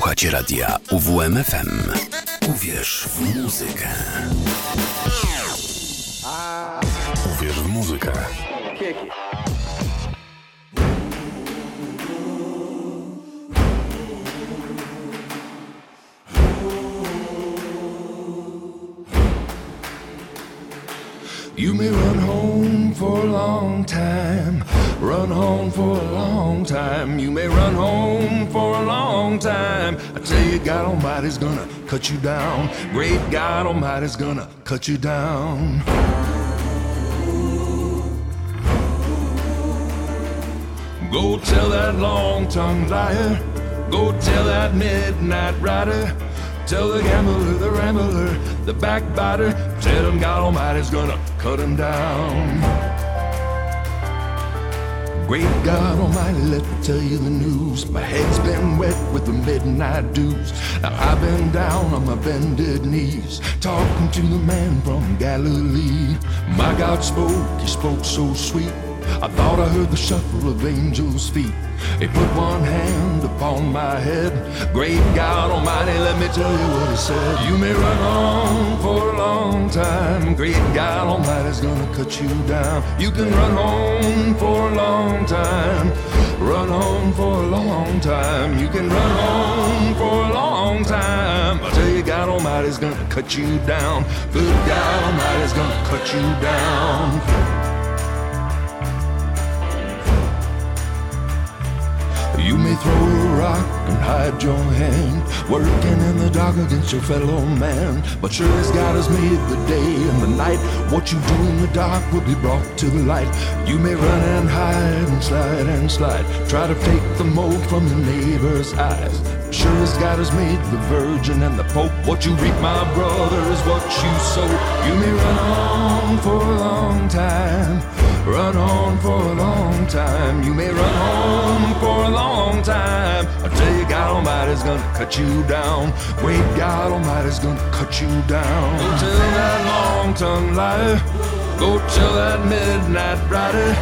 Słuchacie radia UWMFM. Uwierz w muzykę. Uwierz w muzykę. You may run home for a long time, run home for a long time. You may run home for a long time. I tell you, God Almighty's gonna cut you down. Great God Almighty's gonna cut you down. Go tell that long-tongued liar. Go tell that midnight rider. Tell the gambler, the rambler, the backbiter. Tell him God Almighty's gonna cut him down. Great God Almighty, let me tell you the news. My head's been wet with the midnight dews. Now I've been down on my bended knees, talking to the man from Galilee. My God spoke, he spoke so sweet. I thought I heard the shuffle of angels' feet. He put one hand upon my head. Great God Almighty, let me tell you what he said. You may run on for a long time. Great God Almighty's gonna cut you down. You can run on for a long time. Run on for a long time. You can run on for a long time. I tell you, God Almighty's gonna cut you down. Good God Almighty's gonna cut you down. You may throw rock and hide your hand, working in the dark against your fellow man. But sure as God has made the day and the night, what you do in the dark will be brought to the light. You may run and hide and slide and slide, try to take the mold from your neighbor's eyes. Sure as God has made the virgin and the pope, what you reap, my brother, is what you sow. You may run on for a long time, run on for a long time. You may run on for a long time. I tell you, God Almighty's gonna cut you down. Great God Almighty's gonna cut you down. Go tell that long-tongued liar. Go tell that midnight rider.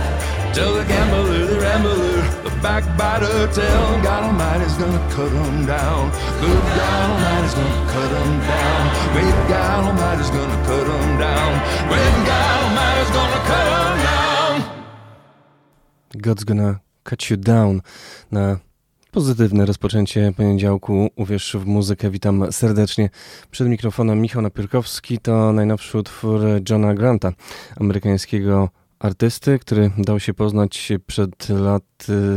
Tell the gambler, the rambler, the backbiter. Tell God Almighty's gonna cut him down. Good God Almighty's gonna cut him down. Great God Almighty's gonna cut him down. Great God Almighty's gonna cut him down. God's gonna cut you down na Pozytywne rozpoczęcie poniedziałku. Uwierz w muzykę. Witam serdecznie. Przed mikrofonem Michał Napierkowski to najnowszy utwór Johna Granta, amerykańskiego artysty, który dał się poznać przed lat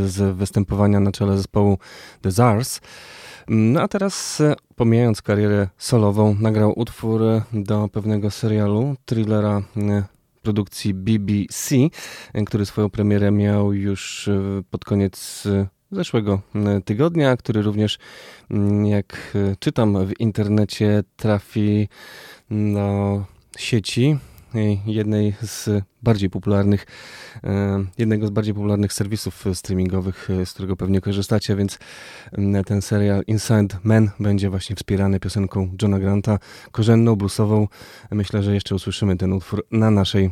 z występowania na czele zespołu The Zars. No a teraz, pomijając karierę solową, nagrał utwór do pewnego serialu, thrillera produkcji BBC, który swoją premierę miał już pod koniec zeszłego tygodnia, który również, jak czytam w internecie, trafi do sieci jednej z bardziej popularnych, jednego z bardziej popularnych serwisów streamingowych, z którego pewnie korzystacie, więc ten serial Inside Man będzie właśnie wspierany piosenką Johna Granta, korzenną, bluesową. Myślę, że jeszcze usłyszymy ten utwór na naszej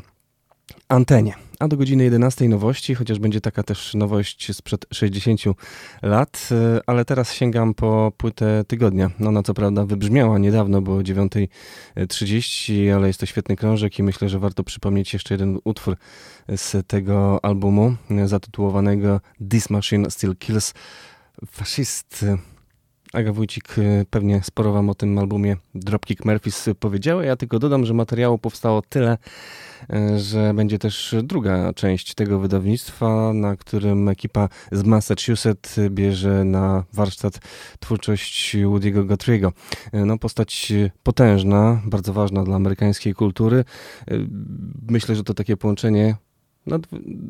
antenie. A do godziny 11 nowości, chociaż będzie taka też nowość sprzed 60 lat, ale teraz sięgam po płytę tygodnia. No, ona co prawda wybrzmiała niedawno, bo o 9.30, ale jest to świetny krążek i myślę, że warto przypomnieć jeszcze jeden utwór z tego albumu zatytułowanego This Machine Still Kills. Faszyst Aga Wójcik pewnie sporo wam o tym albumie Dropkick Murphys powiedziała. Ja tylko dodam, że materiału powstało tyle, że będzie też druga część tego wydawnictwa, na którym ekipa z Massachusetts bierze na warsztat twórczość Woody'ego Guthrie'ego. No, postać potężna, bardzo ważna dla amerykańskiej kultury. Myślę, że to takie połączenie no,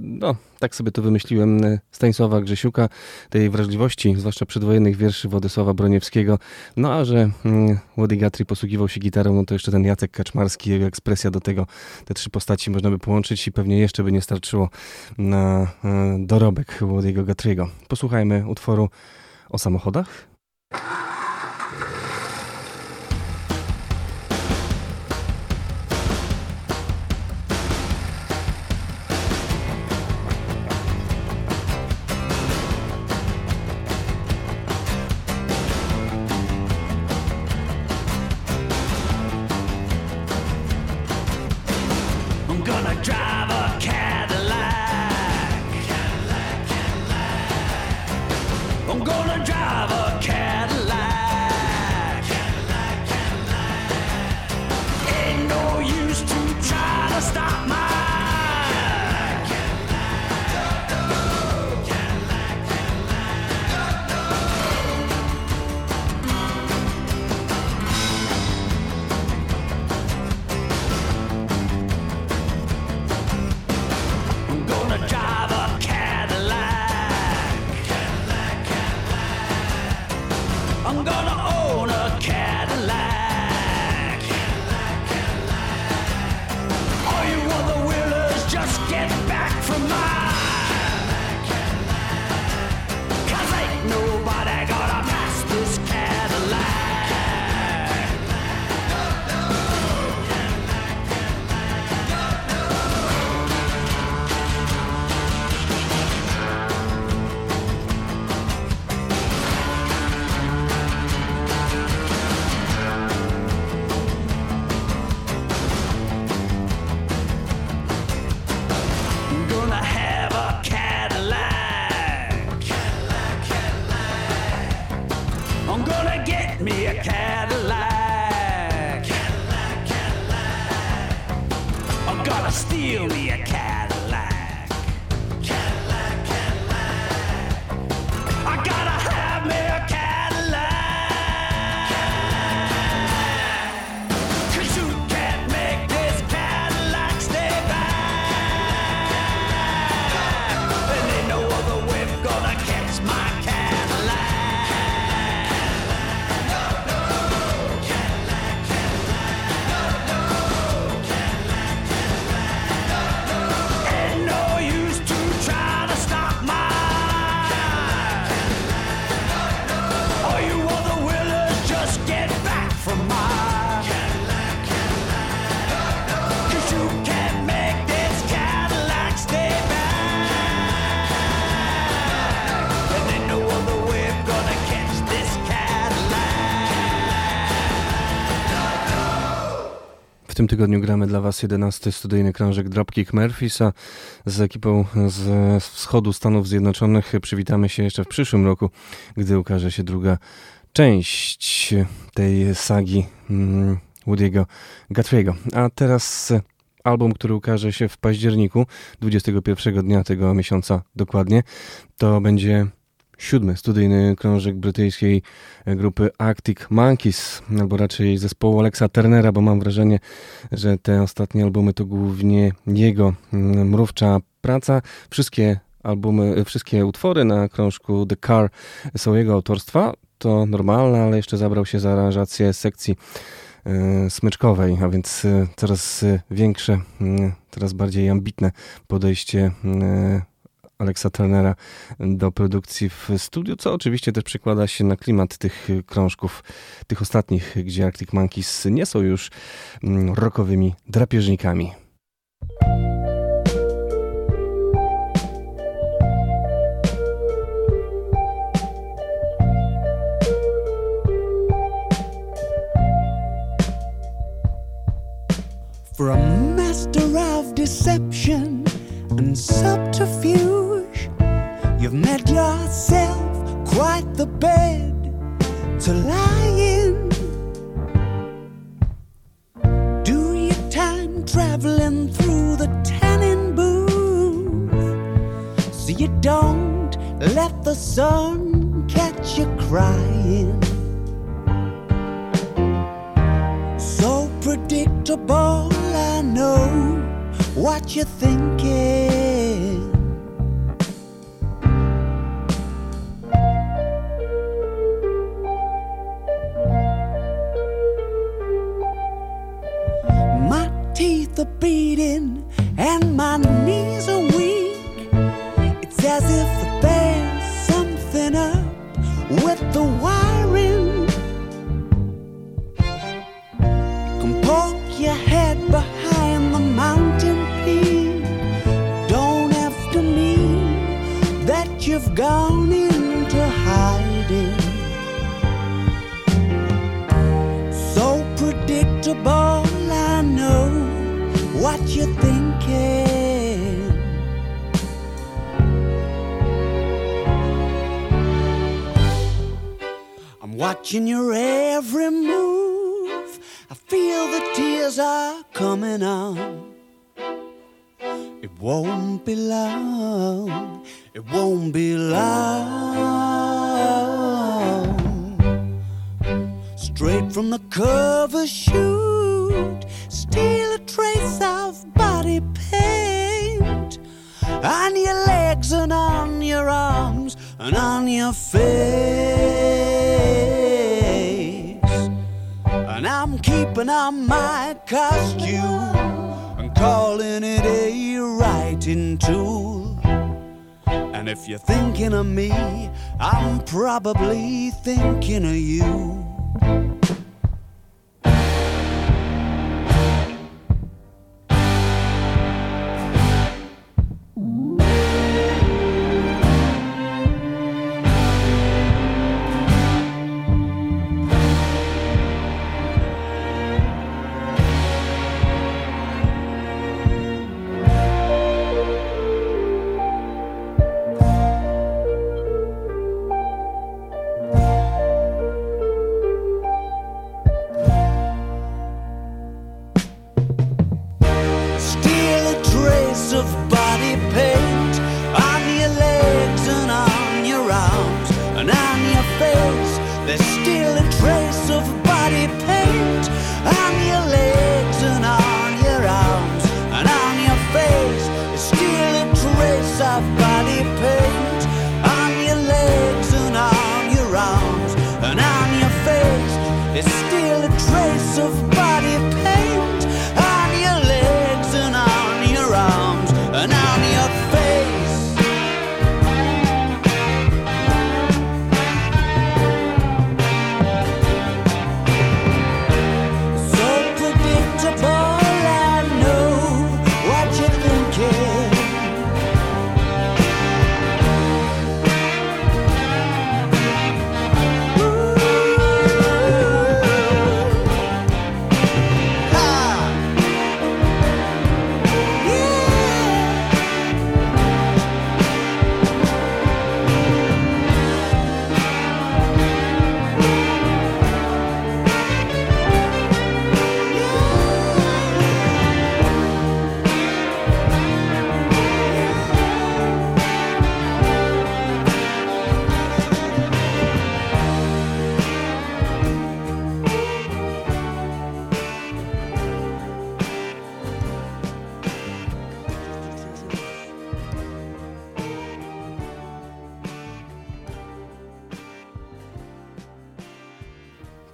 no, tak sobie to wymyśliłem, Stanisława Grzesiuka, tej wrażliwości, zwłaszcza przedwojennych wierszy Władysława Broniewskiego. No a że mm, Woody Guthrie posługiwał się gitarą, no to jeszcze ten Jacek Kaczmarski, jego ekspresja do tego, te trzy postaci można by połączyć i pewnie jeszcze by nie starczyło na y, dorobek Woody'ego Guthrie'ego. Posłuchajmy utworu o samochodach. Tygodniu gramy dla Was 11 studyjny krążek Dropkick Murphisa z ekipą z wschodu Stanów Zjednoczonych. Przywitamy się jeszcze w przyszłym roku, gdy ukaże się druga część tej sagi mm, Woody'ego Guthrie'ego. A teraz album, który ukaże się w październiku, 21 dnia tego miesiąca dokładnie, to będzie siódmy studyjny krążek brytyjskiej grupy Arctic Monkeys, albo raczej zespołu Alexa Turnera, bo mam wrażenie, że te ostatnie albumy to głównie jego mm, mrówcza praca. Wszystkie albumy, wszystkie utwory na krążku The Car są jego autorstwa. To normalne, ale jeszcze zabrał się za aranżację sekcji e, smyczkowej, a więc e, coraz większe, mm, coraz bardziej ambitne podejście Alexa Turnera do produkcji w studiu, co oczywiście też przekłada się na klimat tych krążków, tych ostatnich, gdzie Arctic Monkeys nie są już mm, rockowymi drapieżnikami. A master of deception and subterfuge You've made yourself quite the bed to lie in. Do your time traveling through the tanning booth so you don't let the sun catch you crying. So predictable, I know what you're thinking. The beating and my knees are weak. It's as if there's something up with the wiring. Come poke your head behind the mountain peak. Don't have to mean that you've gone into hiding. So predictable, I know what you're thinking. I'm watching your every move. I feel the tears are coming on. It won't be long, it won't be long. Straight from the cover shoot, steal of body paint on your legs and on your arms and on your face. And I'm keeping on my costume and calling it a writing tool. And if you're thinking of me, I'm probably thinking of you.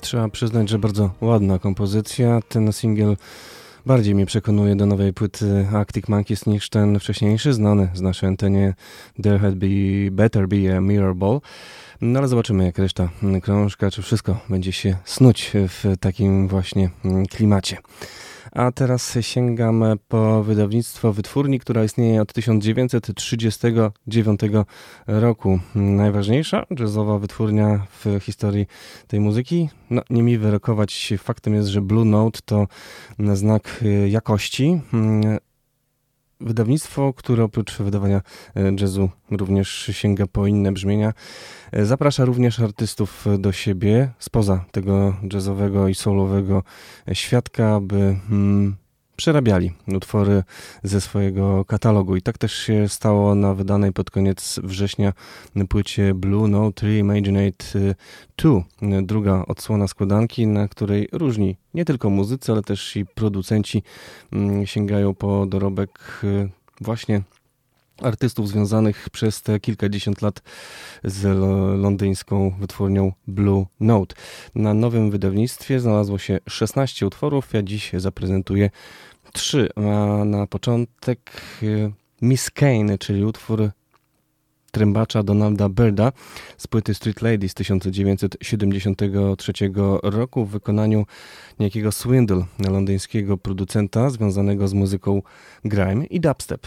Trzeba przyznać, że bardzo ładna kompozycja. Ten singiel bardziej mnie przekonuje do nowej płyty Arctic Monkeys niż ten wcześniejszy, znany z naszej antenie There Had Be Better Be a Mirror Ball. No ale zobaczymy, jak reszta krążka, czy wszystko będzie się snuć w takim właśnie klimacie. A teraz sięgam po wydawnictwo Wytwórni, która istnieje od 1939 roku. Najważniejsza jazzowa wytwórnia w historii tej muzyki. No, nie mi wyrokować. Faktem jest, że Blue Note to znak jakości. Wydawnictwo, które oprócz wydawania jazzu również sięga po inne brzmienia, zaprasza również artystów do siebie spoza tego jazzowego i soulowego świadka, by hmm, przerabiali utwory ze swojego katalogu. I tak też się stało na wydanej pod koniec września płycie Blue Note Reimaginate 2, druga odsłona składanki, na której różni nie tylko muzycy, ale też i producenci sięgają po dorobek właśnie artystów związanych przez te kilkadziesiąt lat z londyńską wytwórnią Blue Note. Na nowym wydawnictwie znalazło się 16 utworów, ja dziś zaprezentuję trzy. A na początek y, Miss Kane, czyli utwór trębacza Donalda Birda z płyty Street Lady z 1973 roku w wykonaniu niejakiego Swindle, londyńskiego producenta związanego z muzyką grime i dubstep.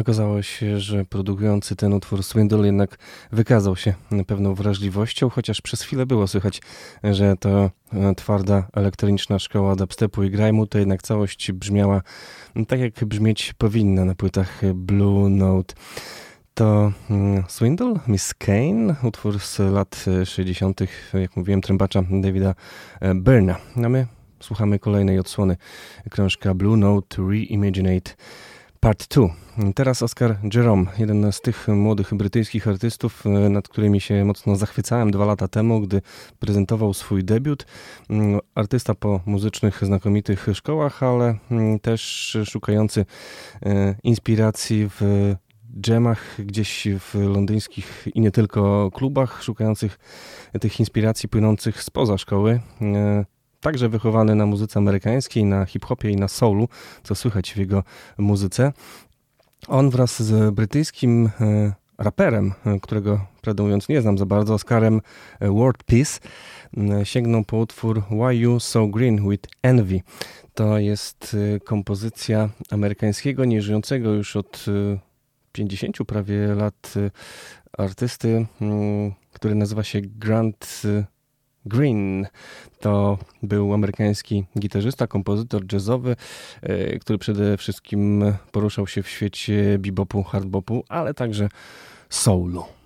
Okazało się, że produkujący ten utwór Swindle jednak wykazał się pewną wrażliwością, chociaż przez chwilę było słychać, że to e, twarda elektroniczna szkoła dubstepu i grajmu, to jednak całość brzmiała tak, jak brzmieć powinna na płytach Blue Note. To mm, Swindle, Miss Kane, utwór z lat 60., jak mówiłem, trębacza Davida e, Byrna. A my słuchamy kolejnej odsłony krążka Blue Note Reimaginate Part 2. Teraz Oscar Jerome, jeden z tych młodych brytyjskich artystów, e, nad którymi się mocno zachwycałem dwa lata temu, gdy prezentował swój debiut. Mm, artysta po muzycznych, znakomitych szkołach, ale mm, też szukający e, inspiracji w dżemach gdzieś w londyńskich i nie tylko klubach, szukających tych inspiracji płynących spoza szkoły. Także wychowany na muzyce amerykańskiej, na hip-hopie i na soulu, co słychać w jego muzyce. On wraz z brytyjskim e, raperem, e, którego prawdę mówiąc nie znam za bardzo, Oscarem e, World Peace, sięgnął po utwór Why You So Green with Envy. To jest kompozycja amerykańskiego, nieżyjącego już od 50 prawie lat artysty, który nazywa się Grant Green. To był amerykański gitarzysta, kompozytor jazzowy, e, który przede wszystkim poruszał się w świecie bebopu, hardbopu, ale także soulu.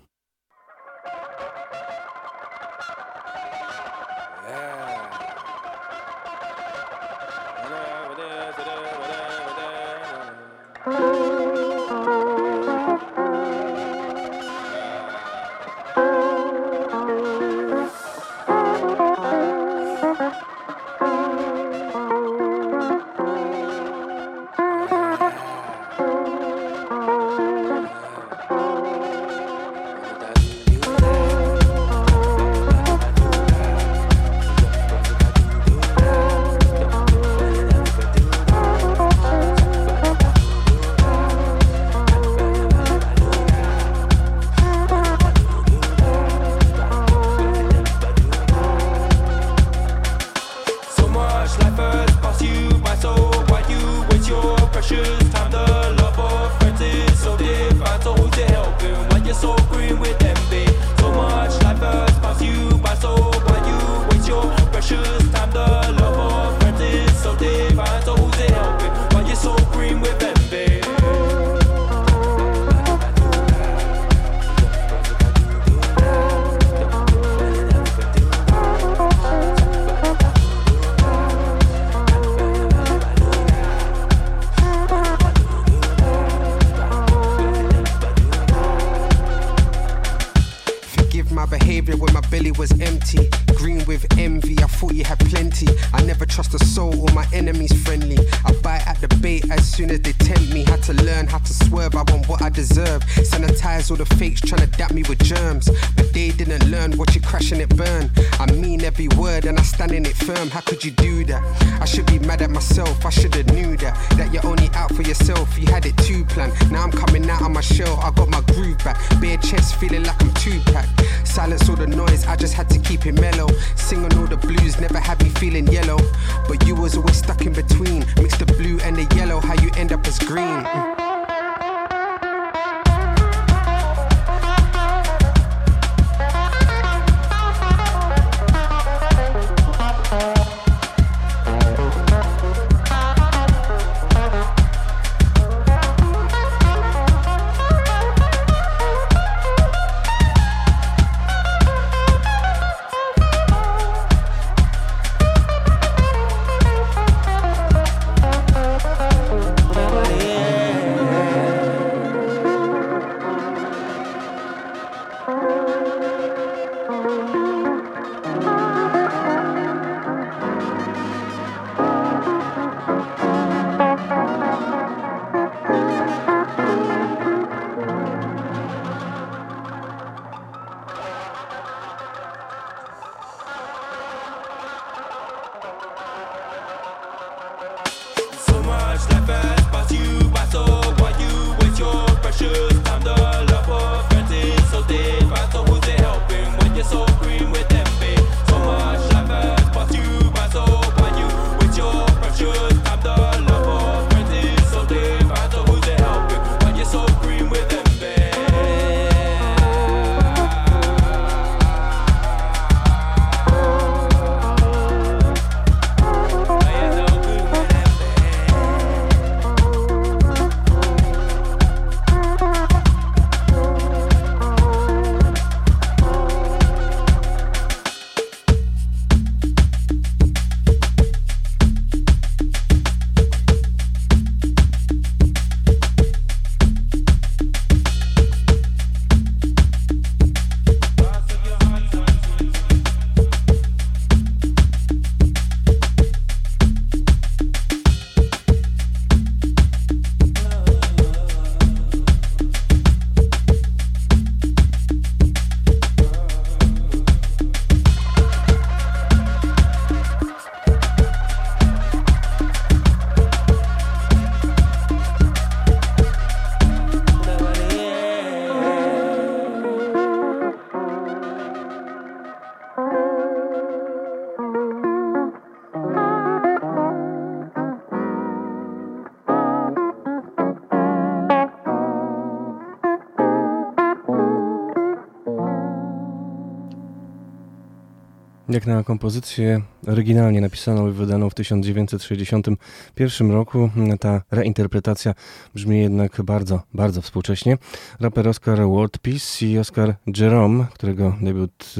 Jak na kompozycję oryginalnie napisaną i wydaną w 1961 roku, ta reinterpretacja brzmi jednak bardzo, bardzo współcześnie. Raper Oscar Worldpeace i Oscar Jerome, którego debiut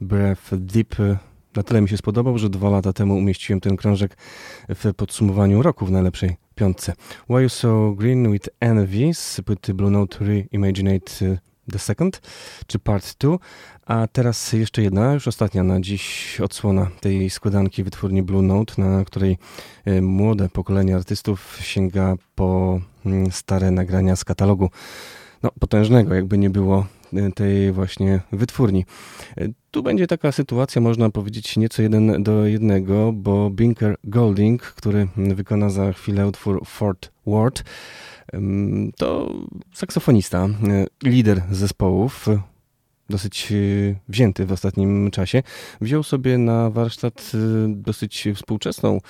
Breath Deep na tyle mi się spodobał, że dwa lata temu umieściłem ten krążek w podsumowaniu roku w najlepszej piątce. Why You So Green with Envy z płyty Blue Note Reimaginate The Second, czy Part 2, a teraz jeszcze jedna, już ostatnia na dziś odsłona tej składanki wytwórni Blue Note, na której e, młode pokolenie artystów sięga po mm, stare nagrania z katalogu no, potężnego, jakby nie było e, tej właśnie wytwórni. E, tu będzie taka sytuacja, można powiedzieć, nieco jeden do jednego, bo Binker Golding, który wykona za chwilę utwór Fort Ward, to saksofonista, lider zespołów, dosyć e, wzięty w ostatnim czasie, wziął sobie na warsztat e, dosyć współczesną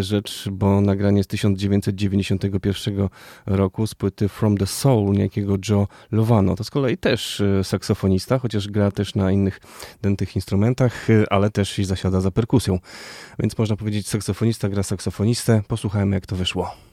rzecz, bo nagranie z 1991 roku z płyty From the Soul niejakiego Joe Lovano. To z kolei też e, saksofonista, chociaż gra też na innych dętych instrumentach, ale też i zasiada za perkusją. Więc można powiedzieć saksofonista gra saksofonistę. Posłuchajmy jak to wyszło.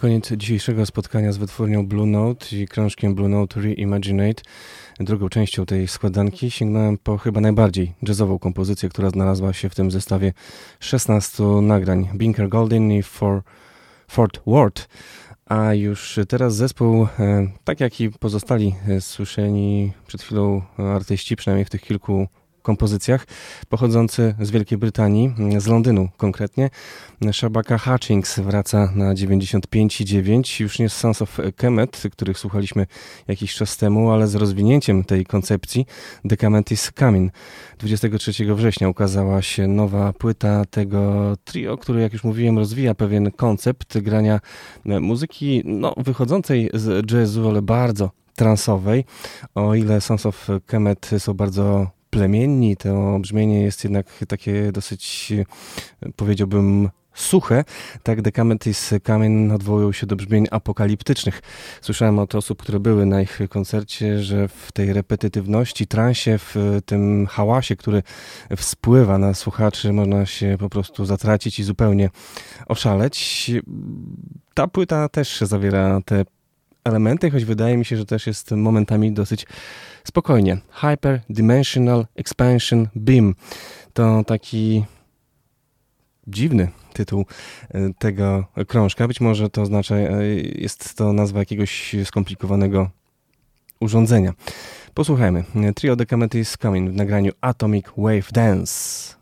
Koniec dzisiejszego spotkania z wytwórnią Blue Note i krążkiem Blue Note Reimaginate, drugą częścią tej składanki, sięgnąłem po chyba najbardziej jazzową kompozycję, która znalazła się w tym zestawie 16 nagrań. Binker Goldin i For, Fort Worth. A już teraz zespół, e, tak jak i pozostali e, słyszeni przed chwilą artyści, przynajmniej w tych kilku kompozycjach, pochodzący z Wielkiej Brytanii, z Londynu konkretnie. Shabaka Hutchings wraca na 95,9, już nie z Sons of Kemet, których słuchaliśmy jakiś czas temu, ale z rozwinięciem tej koncepcji Decament is Coming. 23 września ukazała się nowa płyta tego trio, który jak już mówiłem rozwija pewien koncept grania muzyki no, wychodzącej z jazzu, ale bardzo transowej. O ile Sons of Kemet są bardzo plemienni, to brzmienie jest jednak takie dosyć, powiedziałbym, suche, tak Decametis Kamień odwołują się do brzmień apokaliptycznych. Słyszałem od osób, które były na ich koncercie, że w tej repetytywności, transie, w tym hałasie, który wspływa na słuchaczy, można się po prostu zatracić i zupełnie oszaleć. Ta płyta też zawiera te elementy, choć wydaje mi się, że też jest momentami dosyć spokojnie. Hyper Dimensional Expansion Beam to taki dziwny tytuł e, tego krążka. Być może to oznacza, e, jest to nazwa jakiegoś skomplikowanego urządzenia. Posłuchajmy. Trio Decametis is Coming w nagraniu Atomic Wave Dance.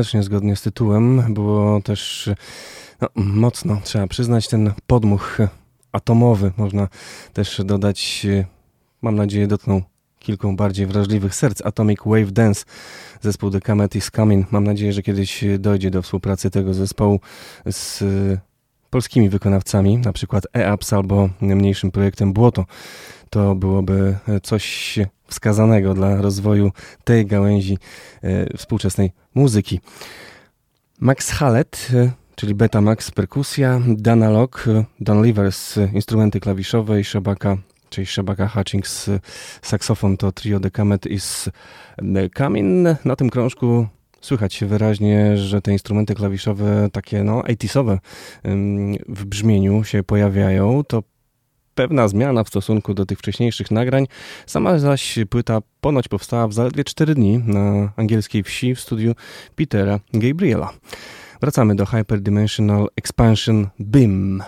Było tanecznie zgodnie z tytułem, było też no, mocno, trzeba przyznać, ten podmuch atomowy, można też dodać, mam nadzieję, dotknął kilku bardziej wrażliwych serc. Atomic Wave Dance, zespół The Comet is Coming. Mam nadzieję, że kiedyś dojdzie do współpracy tego zespołu z polskimi wykonawcami, na przykład EAPS albo mniejszym projektem Błoto. To byłoby coś wskazanego dla rozwoju tej gałęzi e, współczesnej muzyki. Max Hallett, e, czyli Betamax perkusja, Danalog, e, Don Livers instrumenty klawiszowe i Shabaka czyli Shabaka Hutchings saksofon to trio The Comet is Coming. Na tym krążku Słychać wyraźnie, że te instrumenty klawiszowe, takie no 80 w brzmieniu się pojawiają. To pewna zmiana w stosunku do tych wcześniejszych nagrań. Sama zaś płyta ponoć powstała w zaledwie 4 dni na angielskiej wsi w studiu Petera Gabriela. Wracamy do Hyperdimensional Expansion BIM.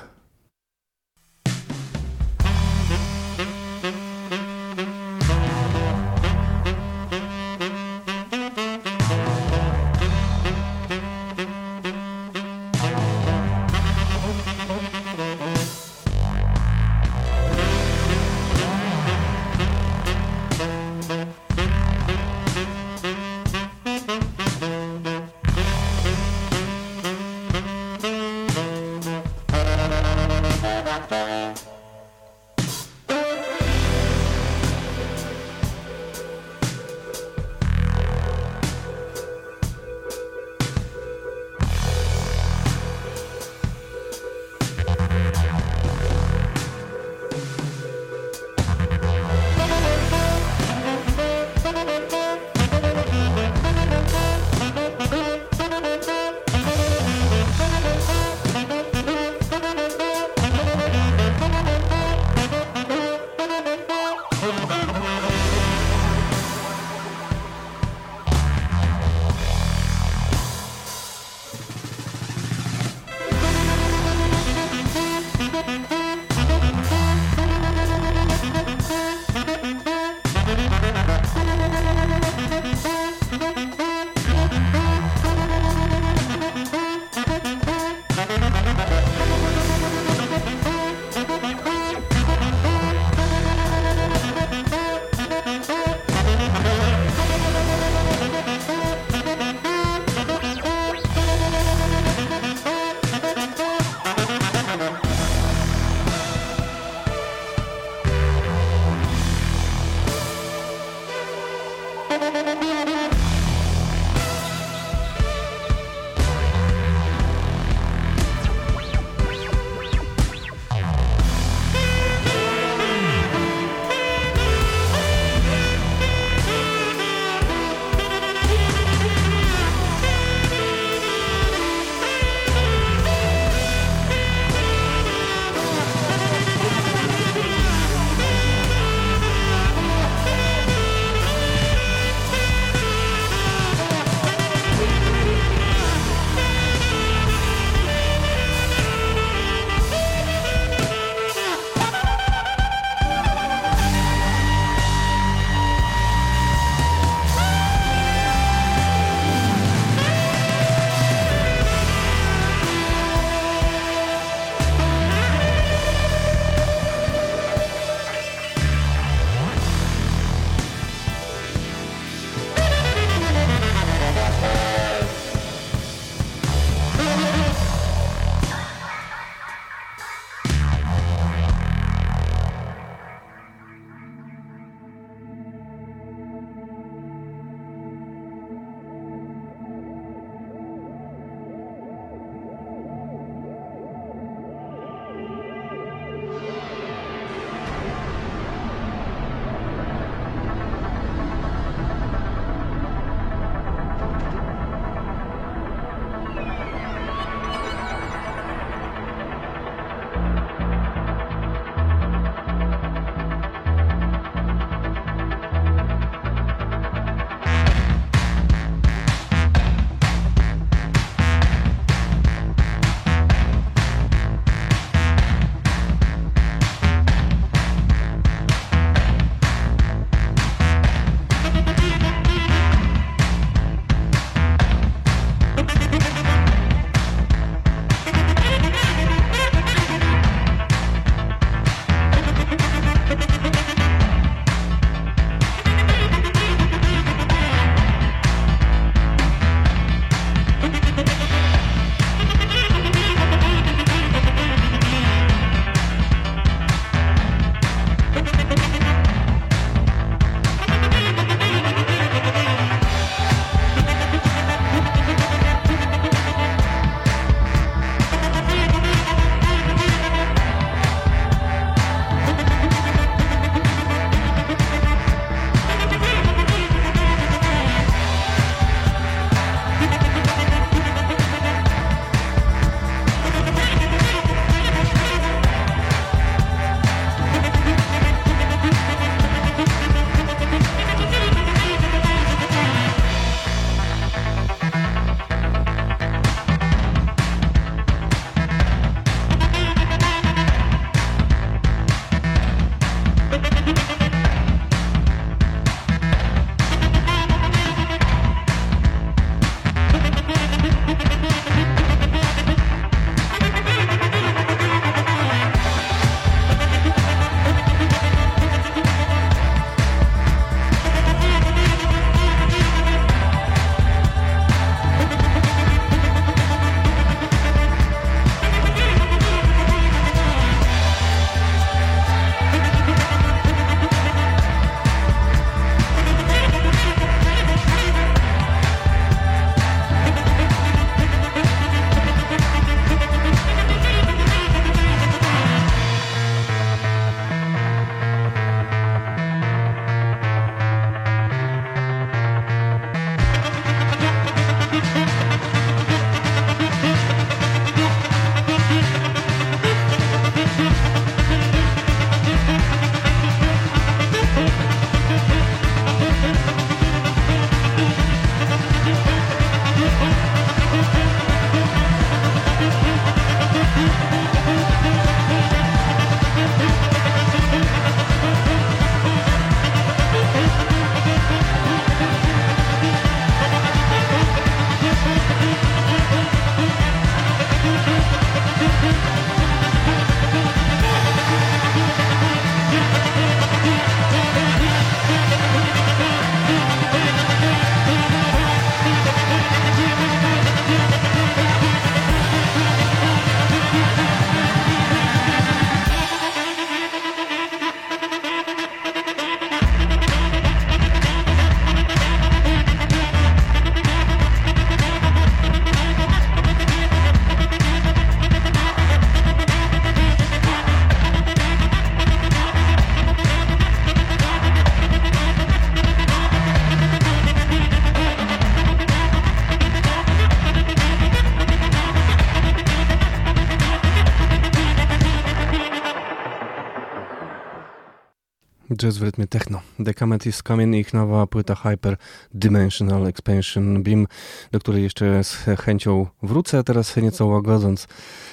Jazz w rytmie techno. The Comet is Coming ich nowa płyta Hyper Dimensional Expansion Beam, do której jeszcze z chęcią wrócę, a teraz nieco łagodząc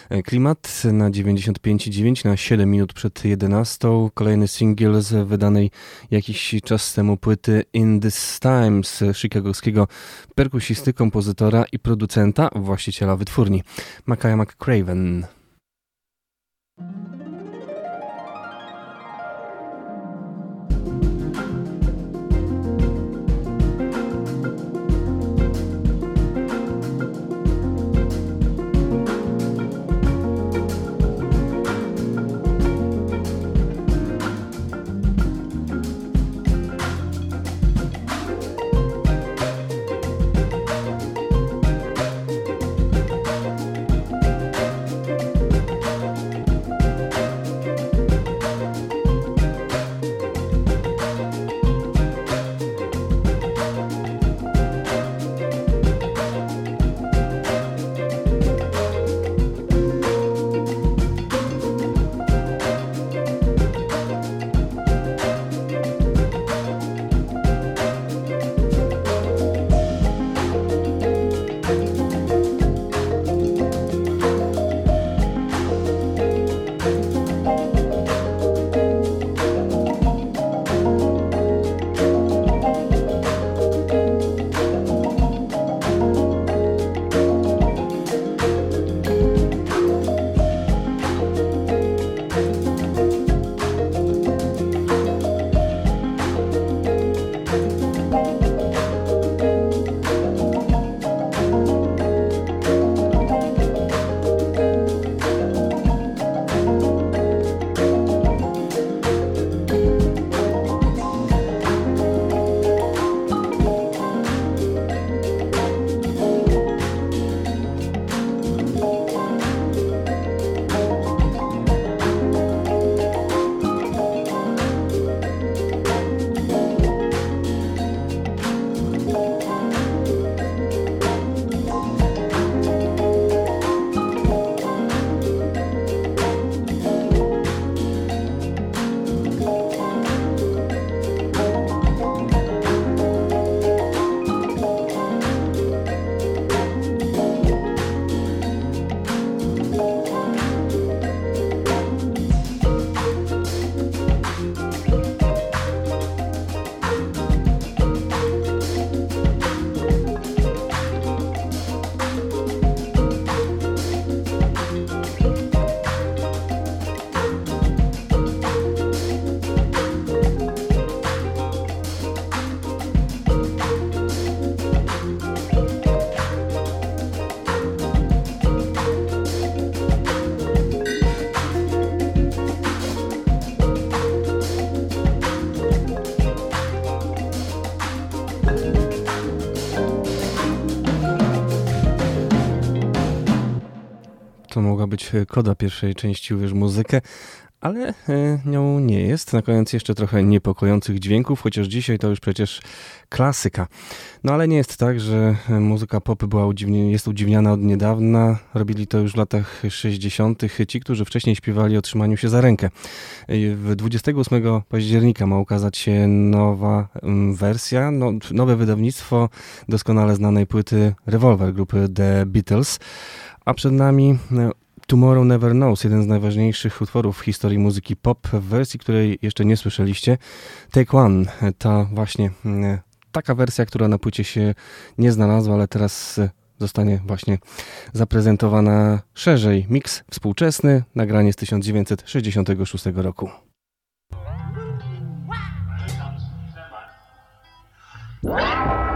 e, klimat na 95,9 na 7 minut przed 11. Kolejny singiel z wydanej jakiś czas temu płyty In This Time z chicagowskiego perkusisty, kompozytora i producenta, właściciela wytwórni, Makaya McCraven. Być koda pierwszej części Uwierz Muzykę, ale e, nią nie jest. Na koniec jeszcze trochę niepokojących dźwięków, chociaż dzisiaj to już przecież klasyka. No ale nie jest tak, że muzyka pop była udziwnie, jest udziwniana od niedawna. Robili to już w latach 60. ci, którzy wcześniej śpiewali o trzymaniu się za rękę. W 28 października ma ukazać się nowa mm, wersja, no, nowe wydawnictwo doskonale znanej płyty Revolver grupy The Beatles. A przed nami e, Tomorrow Never Knows, jeden z najważniejszych utworów w historii muzyki pop, w wersji, której jeszcze nie słyszeliście. Take One, e, ta właśnie mm, e, taka wersja, która na płycie się nie znalazła, ale teraz zostanie właśnie zaprezentowana szerzej. Miks współczesny, nagranie z 1966 roku. Wow.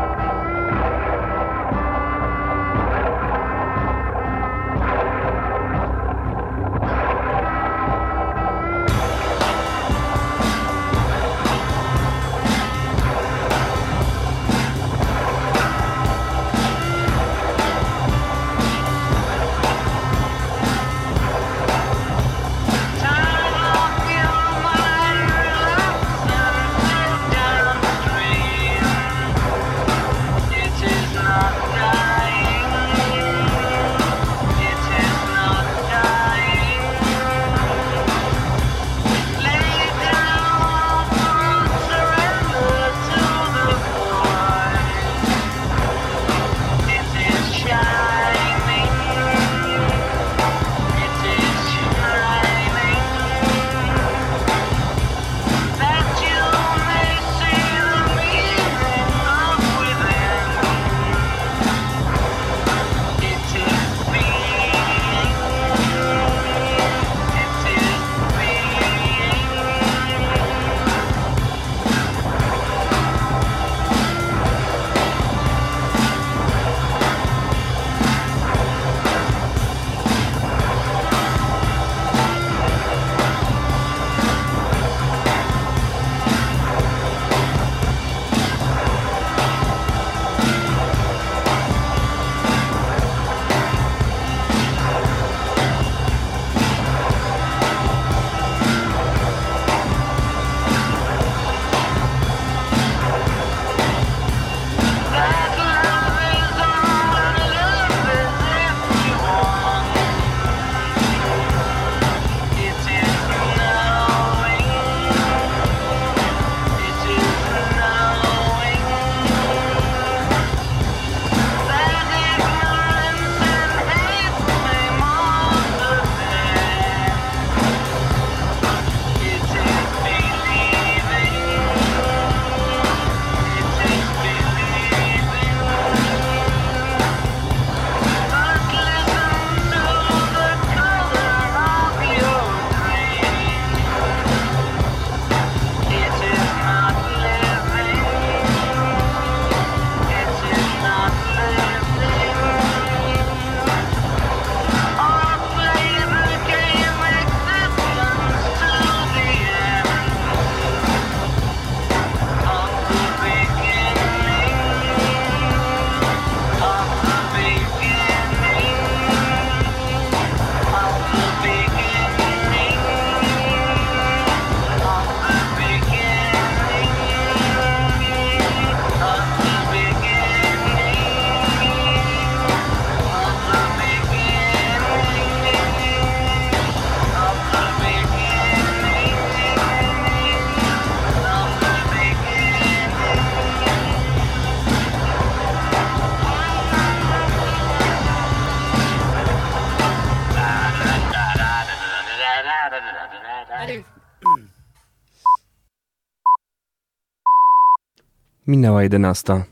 Minęła jedenasta.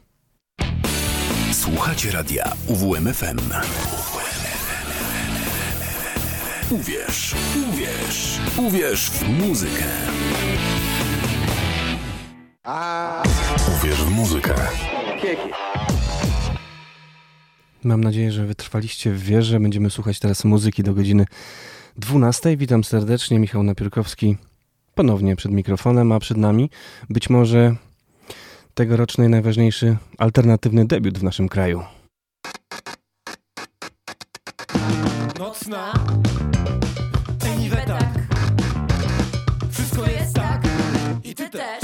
Słuchacie radia UWMFM. Uwierz, uwierz, uwierz w muzykę. Uwierz w muzykę. Mam nadzieję, że wytrwaliście w wierze. Będziemy słuchać teraz muzyki do godziny 12. Witam serdecznie, Michał Napierkowski ponownie przed mikrofonem, a przed nami być może tegoroczny najważniejszy alternatywny debiut w naszym kraju. Nocna. Ej, niby tak. Wszystko jest tak. I ty też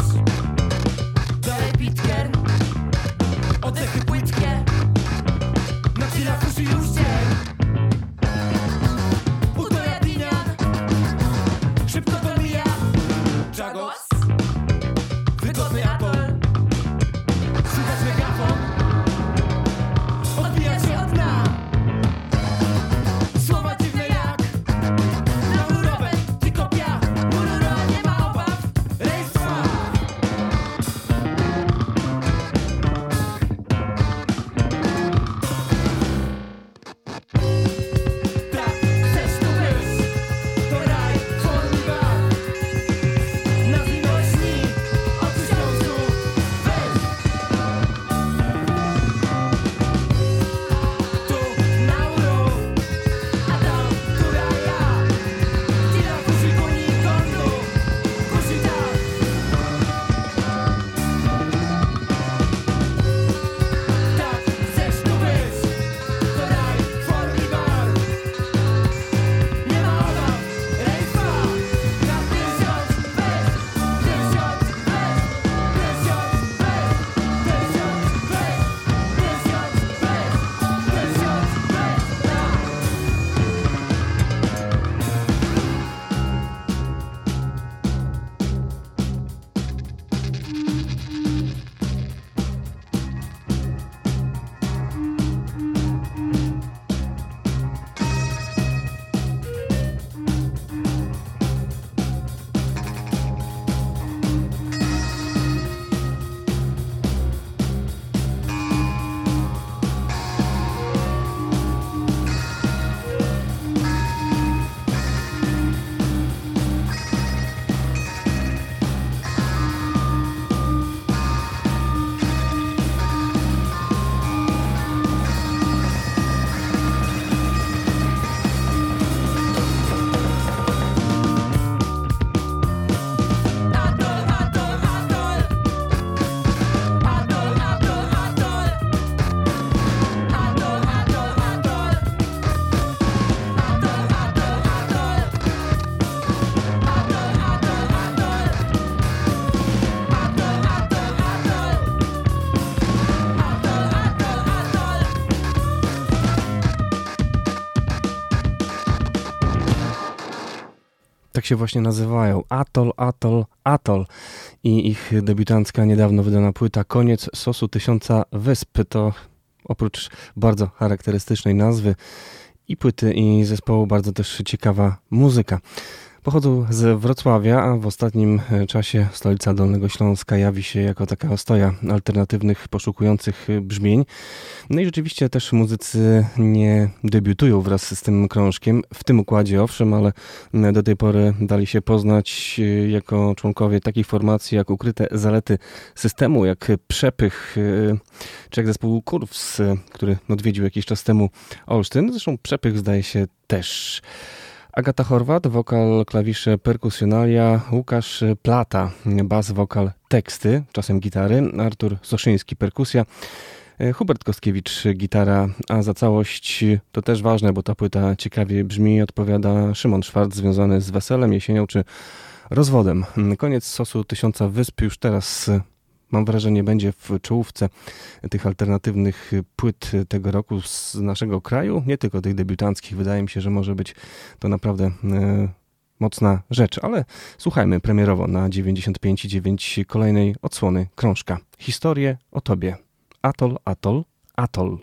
się właśnie nazywają. Atol, Atol, Atol. I ich debiutancka niedawno wydana płyta Koniec Sosu Tysiąca Wysp. To oprócz bardzo charakterystycznej nazwy i płyty i zespołu bardzo też ciekawa muzyka. Pochodzą z Wrocławia, a w ostatnim e, czasie stolica Dolnego Śląska jawi się jako taka ostoja alternatywnych, poszukujących e, brzmień. No i rzeczywiście też muzycy nie debiutują wraz z tym krążkiem, w tym układzie owszem, ale m, do tej pory dali się poznać e, jako członkowie takich formacji jak Ukryte Zalety Systemu, jak Przepych, e, czy jak zespół Kurws, e, który odwiedził jakiś czas temu Olsztyn. Zresztą Przepych zdaje się też. Agata Chorwat, wokal, klawisze, perkusjonalia, Łukasz Plata, bas, wokal, teksty, czasem gitary, Artur Soszyński, perkusja, e, Hubert Kostkiewicz, gitara, a za całość to też ważne, bo ta płyta ciekawie brzmi, odpowiada Szymon Szwarc, związany z weselem, jesienią czy rozwodem. Koniec sosu Tysiąca Wysp już teraz mam wrażenie, będzie w czołówce tych alternatywnych płyt tego roku z naszego kraju, nie tylko tych debiutanckich. Wydaje mi się, że może być to naprawdę e, mocna rzecz, ale słuchajmy premierowo na 95,9 kolejnej odsłony krążka. Historię o tobie. Atol, atol, atol.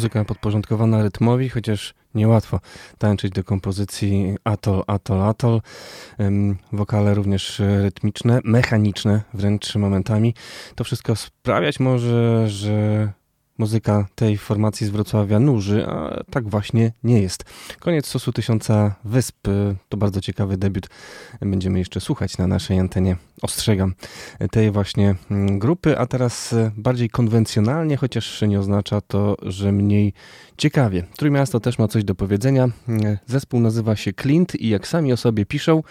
Muzyka podporządkowana rytmowi, chociaż niełatwo tańczyć do kompozycji Atol, Atol, Atol. Wokale również rytmiczne, mechaniczne wręcz momentami. To wszystko sprawiać może, że muzyka tej formacji z Wrocławia nuży, a tak właśnie nie jest. Koniec Sosu Tysiąca Wysp to bardzo ciekawy debiut. Będziemy jeszcze słuchać na naszej antenie. Ostrzegam tej właśnie mm, grupy, a teraz e, bardziej konwencjonalnie, chociaż nie oznacza to, że mniej Ciekawie. Trójmiasto też ma coś do powiedzenia. Zespół nazywa się Clint i jak sami o sobie piszą,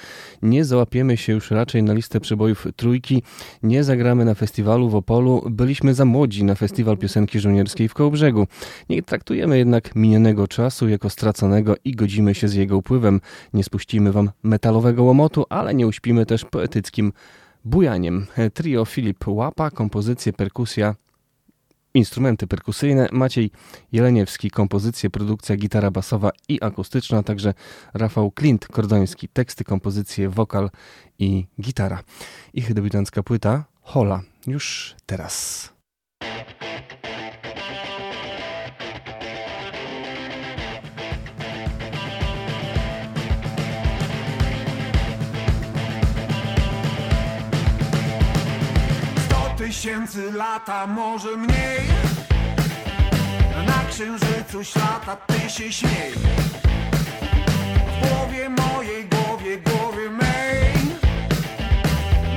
nie załapiemy się już raczej na listę przebojów trójki, nie zagramy na festiwalu w Opolu, byliśmy za młodzi na festiwal piosenki żołnierskiej w Kołobrzegu. Nie traktujemy jednak minionego czasu jako straconego i godzimy się z jego upływem. Nie spuścimy wam metalowego łomotu, ale nie uśpimy też poetyckim bujaniem. Trio Filip Łapa, kompozycje, perkusja, Instrumenty perkusyjne Maciej Jeleniewski, kompozycje, produkcja, gitara basowa i akustyczna, także Rafał Klint Kordoński, teksty, kompozycje, wokal i gitara. Ich debiutancka płyta Hola już teraz. tysięcy lata, może mniej. Na księżycu ślata ty się śmiej. W głowie mojej, głowie, głowie mej.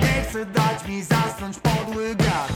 Nie chcę dać mi zasnąć podły gaz.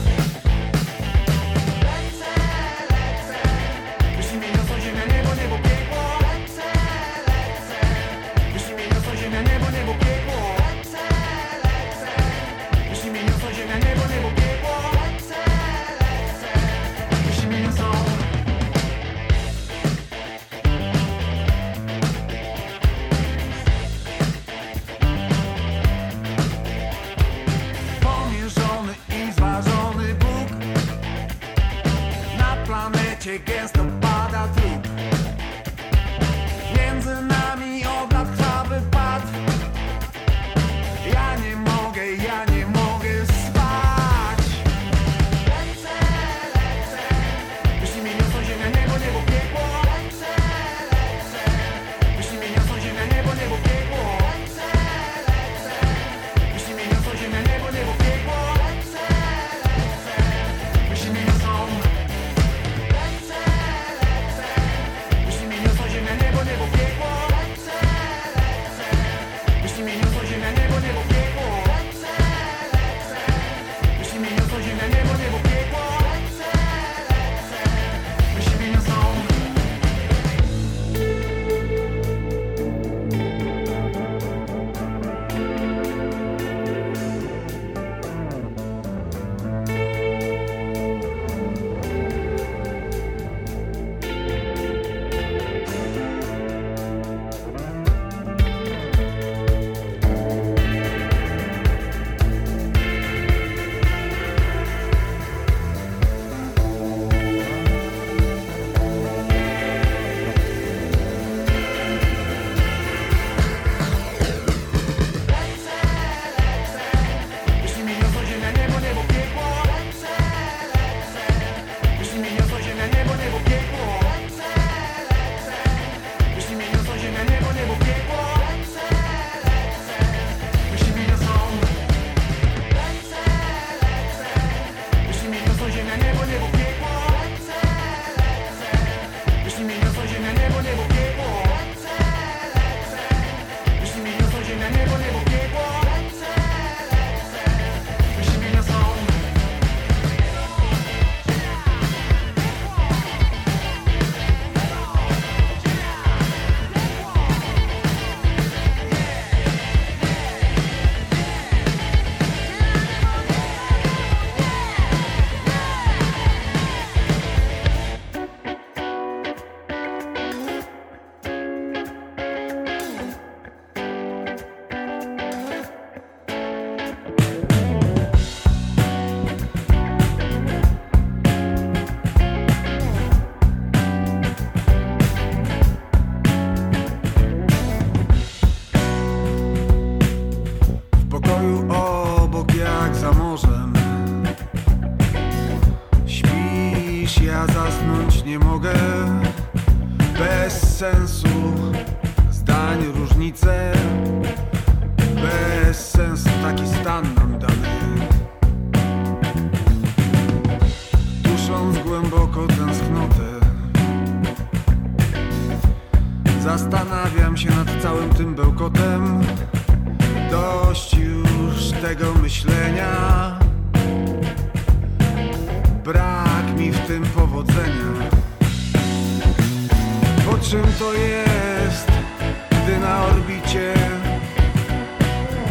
Zastanawiam się nad całym tym bełkotem. Dość już tego myślenia. Brak mi w tym powodzenia. Po czym to jest, gdy na orbicie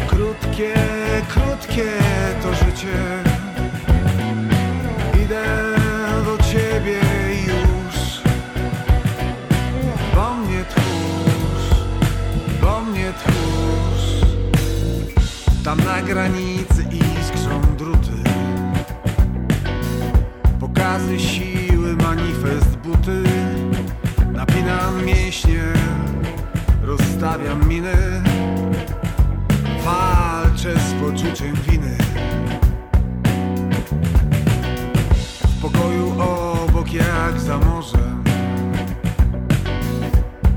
Krótkie, krótkie to życie? Tam na granicy iskrzą druty. Pokazy siły, manifest buty. Napinam mięśnie, rozstawiam miny. Walczę z poczuciem winy. W pokoju obok jak za morzem.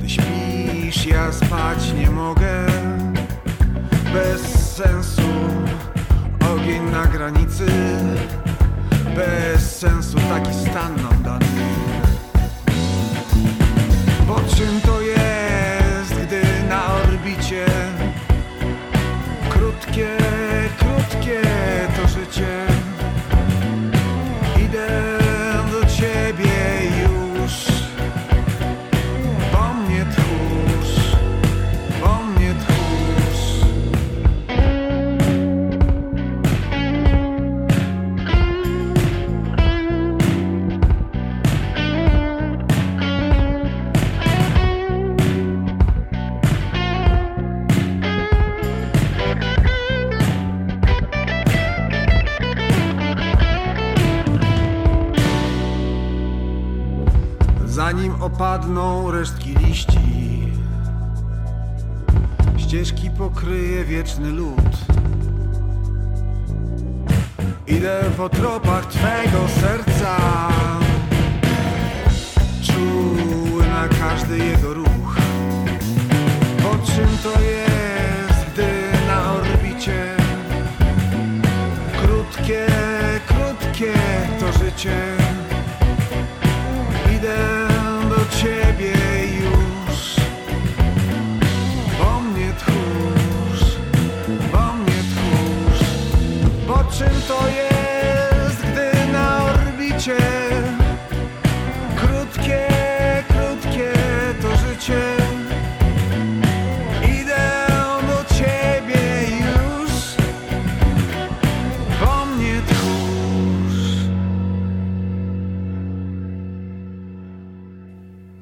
Ty śpisz, ja spać nie mogę. Bez sensu. Ogień na granicy. Bez sensu taki stan nam dany. Po czym to Opadną resztki liści. Ścieżki pokryje wieczny lód Idę po tropach Twego serca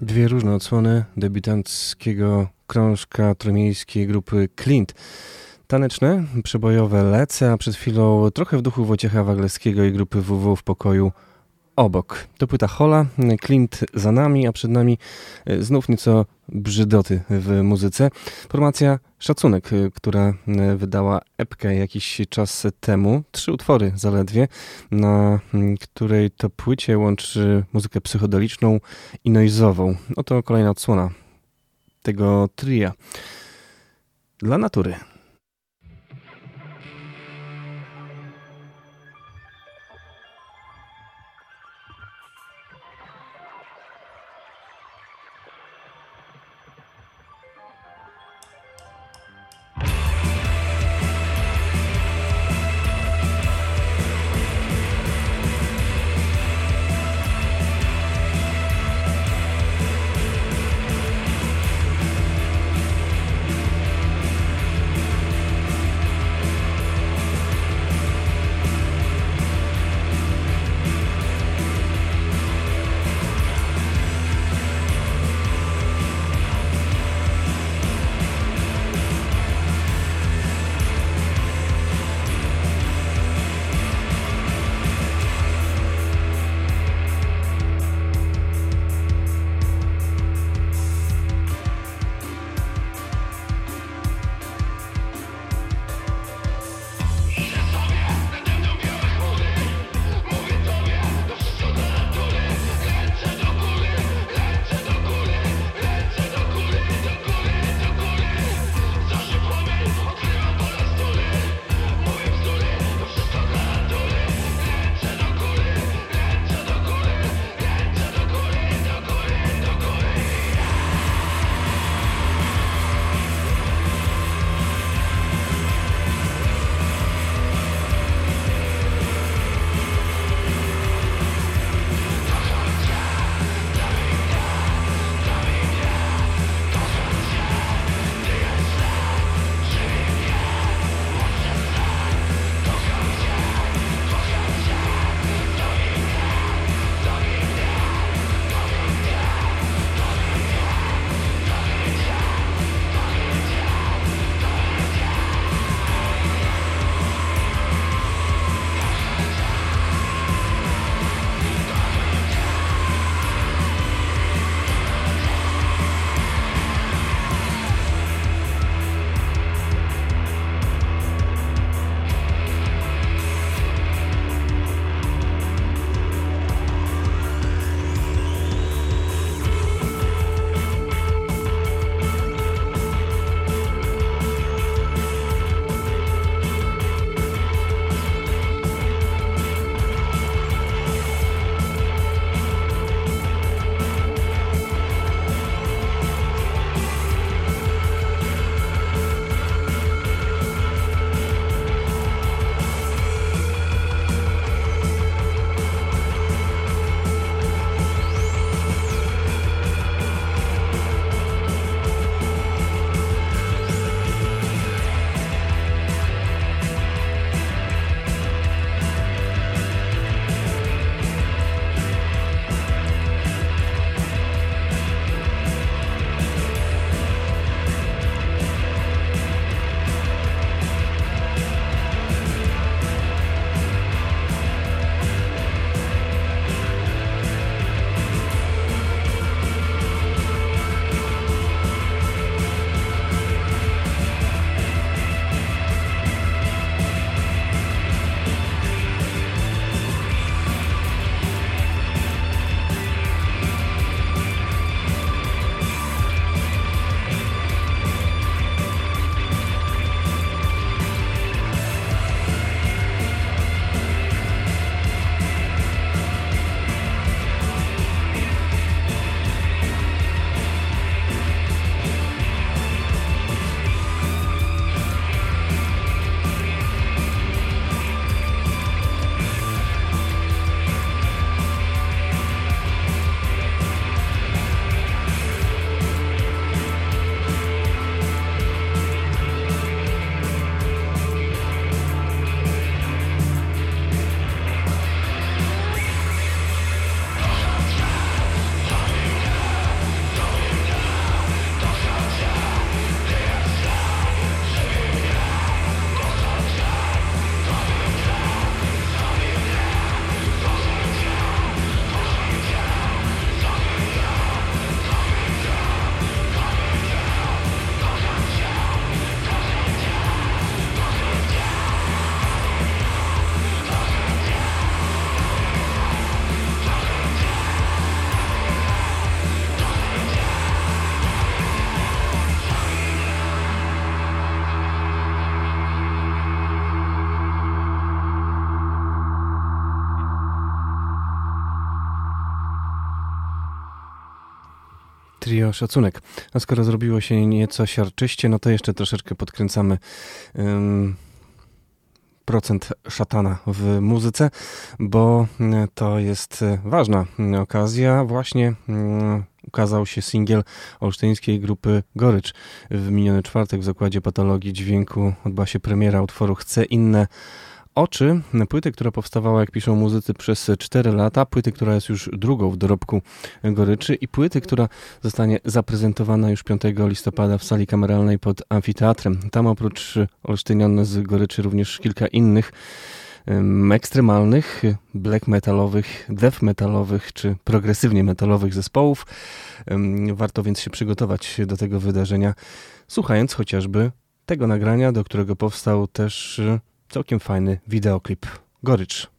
Dwie różne odsłony debiutanckiego krążka tromiejskiej grupy Clint. Taneczne, przebojowe Lece, a przed chwilą trochę w duchu Wojciecha Wagleskiego i grupy WW w pokoju obok. To płyta Hola, Clint za nami, a przed nami e, znów nieco brzydoty w muzyce. Formacja Szacunek, e, która e, wydała epkę jakiś czas temu, trzy utwory zaledwie, na której to płycie łączy muzykę psychodeliczną i noizową. Oto kolejna odsłona tego tria. Dla natury. Trio Szacunek. A skoro zrobiło się nieco siarczyście, no to jeszcze troszeczkę podkręcamy um, procent szatana w muzyce, bo to jest ważna okazja. Właśnie um, ukazał się singiel olsztyńskiej grupy Gorycz. W miniony czwartek w Zakładzie Patologii Dźwięku odbyła się premiera utworu Chcę inne Oczy, płyty, która powstawała, jak piszą muzycy, przez 4 lata, płyty, która jest już drugą w dorobku Goryczy i płyty, która zostanie zaprezentowana już 5 listopada w sali kameralnej pod amfiteatrem. Tam oprócz Olsztynian z Goryczy również kilka innych ekstremalnych, black metalowych, death metalowych czy progresywnie metalowych zespołów. Warto więc się przygotować do tego wydarzenia, słuchając chociażby tego nagrania, do którego powstał też całkiem fajny wideoklip. Gorycz.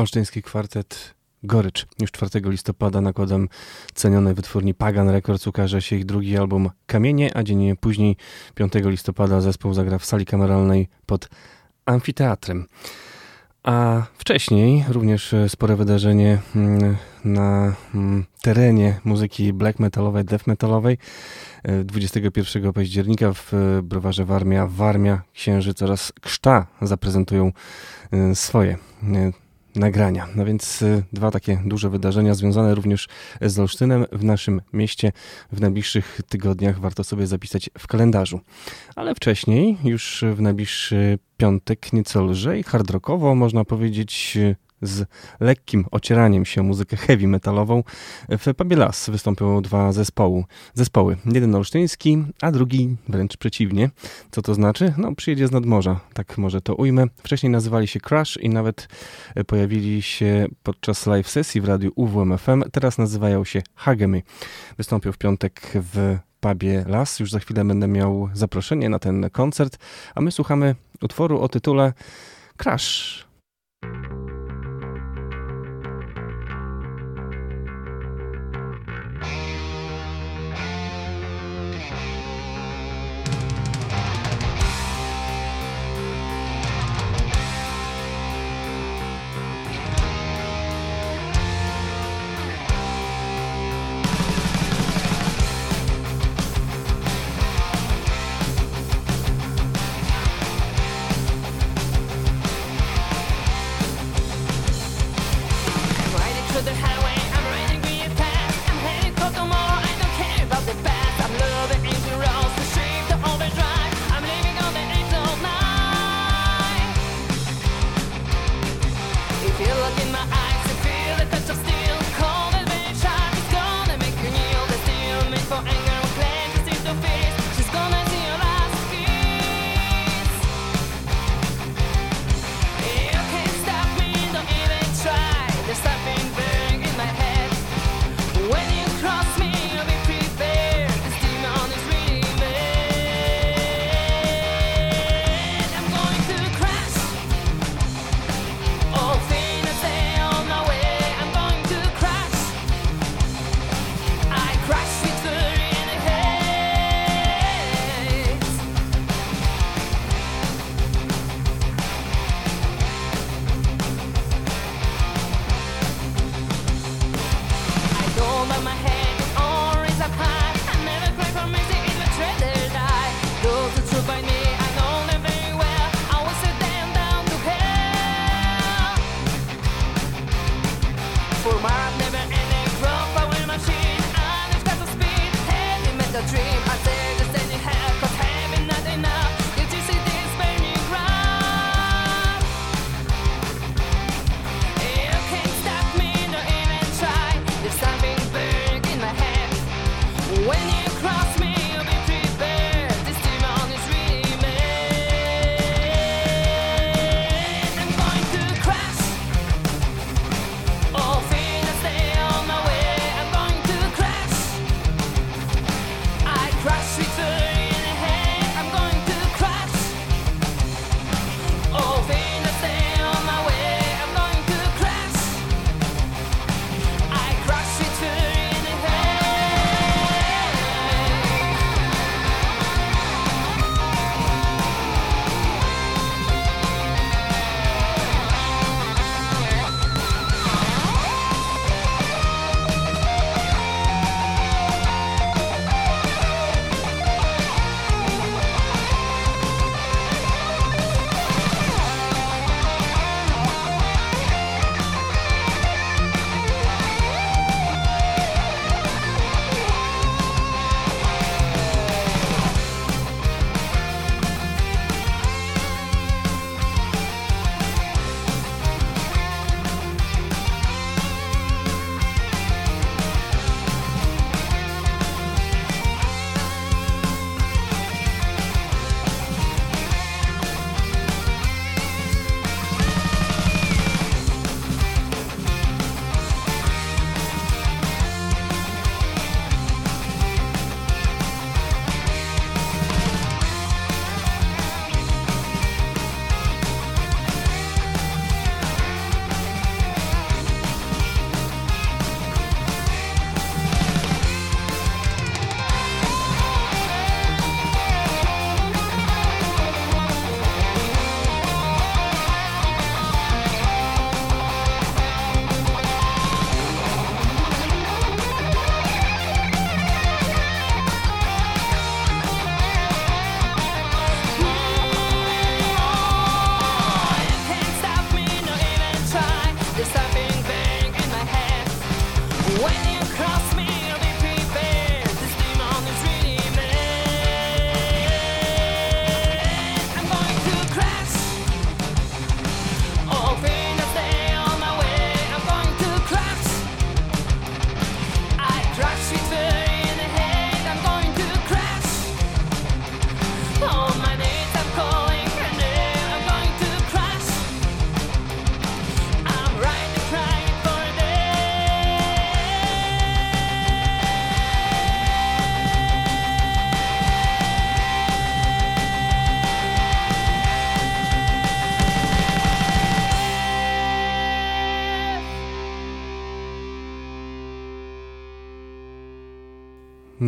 Olsztyński kwartet Gorycz. Już 4 listopada nakładem cenionej wytwórni Pagan Records ukaże się ich drugi album Kamienie, a dzień później 5 listopada zespół zagra w sali kameralnej pod amfiteatrem. A wcześniej również spore wydarzenie mm, na mm, terenie muzyki black metalowej, death metalowej. 21 października w browarze Warmia, Warmia, Księżyc oraz Krzta zaprezentują swoje nagrania. No więc y, dwa takie duże wydarzenia związane również z Olsztynem w naszym mieście w najbliższych tygodniach warto sobie zapisać w kalendarzu. Ale wcześniej, już w najbliższy piątek, nieco lżej, hard rockowo, można powiedzieć z lekkim ocieraniem się muzykę heavy metalową. W Pubie Las wystąpią dwa zespoły. zespoły. Jeden olsztyński, a drugi wręcz przeciwnie. Co to znaczy? No, przyjedzie z nadmorza, tak może to ujmę. Wcześniej nazywali się Crash i nawet pojawili się podczas live sesji w radiu UWMFM. Teraz nazywają się Hagemy. Wystąpią w piątek w pubie Las. Już za chwilę będę miał zaproszenie na ten koncert, a my słuchamy utworu o tytule Crash.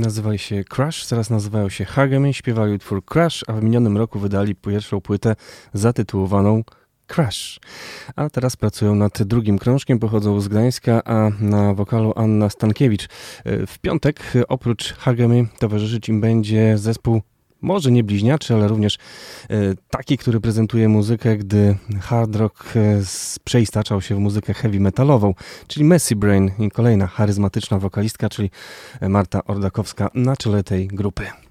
Nazywali się Crash, teraz nazywają się Hagemy, śpiewali utwór Crash, a w minionym roku wydali pierwszą płytę zatytułowaną Crash. A teraz pracują nad drugim krążkiem, pochodzą z Gdańska, a na wokalu Anna Stankiewicz. W piątek oprócz Hagemy towarzyszyć im będzie zespół może nie bliźniaczy, ale również e, taki, który prezentuje muzykę, gdy hard rock e, przeistaczał się w muzykę heavy metalową, czyli Messy Brain i kolejna charyzmatyczna wokalistka, czyli Marta Ordakowska na czele tej grupy.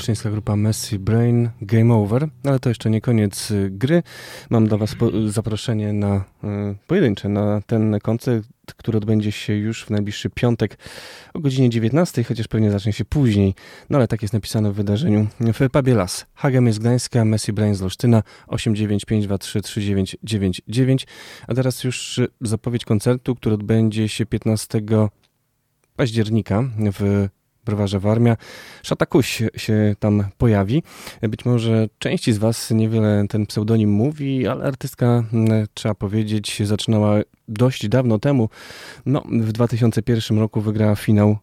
Olsztyńska grupa Messy Brain Game Over, ale to jeszcze nie koniec y, gry. Mam dla Was zaproszenie na y, pojedyncze na ten koncert, który odbędzie się już w najbliższy piątek o godzinie 19, chociaż pewnie zacznie się później. No ale tak jest napisane w wydarzeniu w Pubie Las. Hagem jest Gdańska, Messi Brain z Olsztyna 895233999. A teraz już zapowiedź koncertu, który odbędzie się 15 października w browarze Warmia. Szatakuś się tam pojawi. Być może części z Was niewiele ten pseudonim mówi, ale artystka, trzeba powiedzieć, zaczynała dość dawno temu. No, w 2001 roku wygrała finał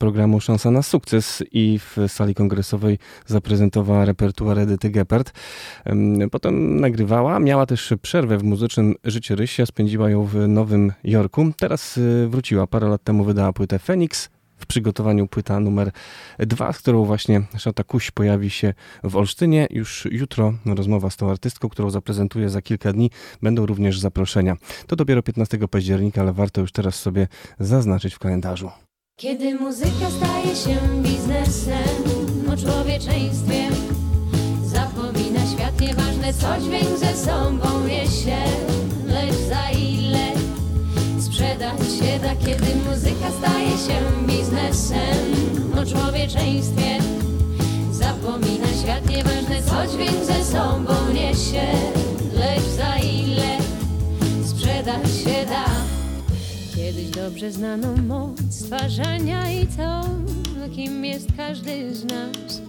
programu Szansa na sukces i w sali kongresowej zaprezentowała repertuar Edyty Geppert. Potem nagrywała, miała też przerwę w muzycznym życiu Rysia, spędziła ją w Nowym Jorku. Teraz y, wróciła, parę lat temu wydała płytę Phoenix, w przygotowaniu płyta numer dwa, z którą właśnie Szata Kuś pojawi się w Olsztynie. Już jutro rozmowa z tą artystką, którą zaprezentuję za kilka dni. Będą również zaproszenia. To dopiero 15 października, ale warto już teraz sobie zaznaczyć w kalendarzu. Kiedy muzyka staje się biznesem o człowieczeństwie, zapomina świat nieważne, co dźwięk ze sobą niesie, lecz za ile sprzedać się da, kiedy muzyka staje się biznesem o człowieczeństwie, zapomina świat nieważne, co dźwięk ze sobą niesie, lecz za ile sprzedać się da. Kiedyś dobrze znaną moc stwarzania i to, kim jest każdy z nas.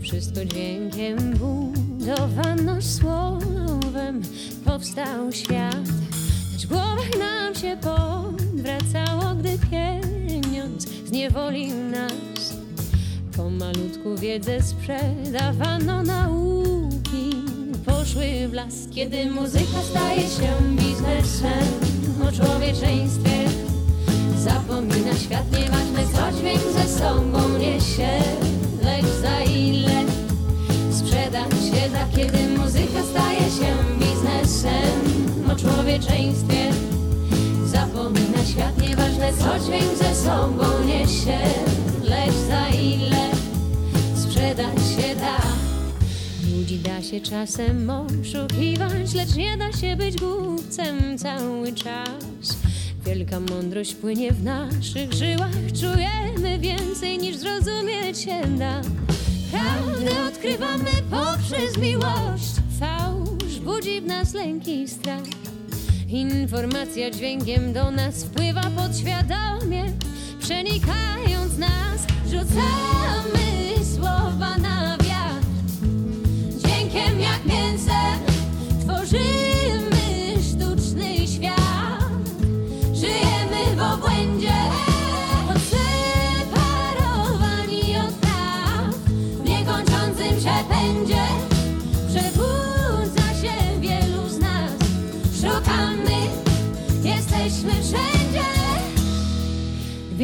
Wszystko dźwiękiem budowano słowem, powstał świat. Lecz w głowach nam się powracało, gdy pieniądz zniewolił nas. Pomalutku wiedzę sprzedawano nauki, poszły w las, kiedy muzyka staje się biznesem o człowieczeństwie. Zapomina świat nieważne, co dźwięk ze sobą niesie, lecz za ile sprzedać się da, kiedy muzyka staje się biznesem o człowieczeństwie. Zapomina świat nieważne, co dźwięk ze sobą niesie, lecz za ile sprzedać się da. Ludzi da się czasem oszukiwać, lecz nie da się być głupcem cały czas. Wielka mądrość płynie w naszych żyłach, czujemy więcej niż zrozumieć się da. Prawdę odkrywamy poprzez miłość, budzi w nas lęk i strach. Informacja dźwiękiem do nas wpływa podświadomie, przenikając nas, rzucamy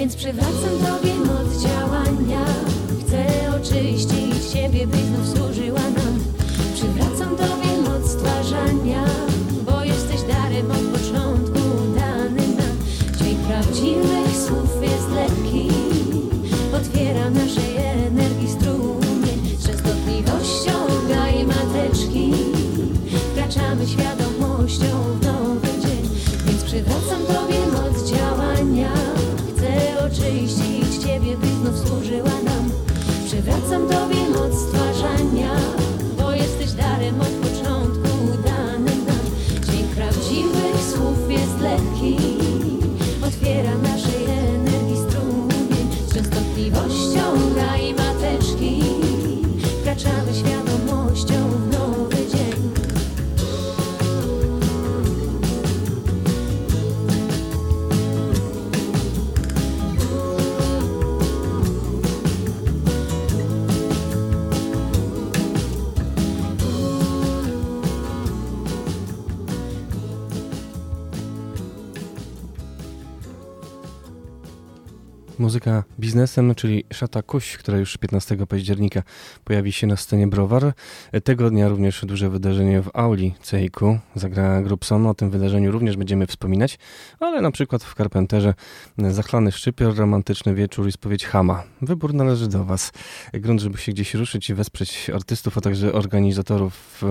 Więc przywracam Tobie moc działania. Chcę oczyścić Ciebie, by znów służyła nam. Przywracam Tobie moc stwarzania Bo jesteś darem od początku dany nam. Dźwięk prawdziwych Muzyka biznesem, czyli Szata Kuś, która już 15 października pojawi się na scenie Browar. Tego dnia również duże wydarzenie w auli Cejku. Zagra Grubson. O tym wydarzeniu również będziemy wspominać, ale na przykład w Carpenterze zachlany szczypior, romantyczny wieczór i spowiedź Hama. Wybór należy do Was. Grunt, żeby się gdzieś ruszyć i wesprzeć artystów, a także organizatorów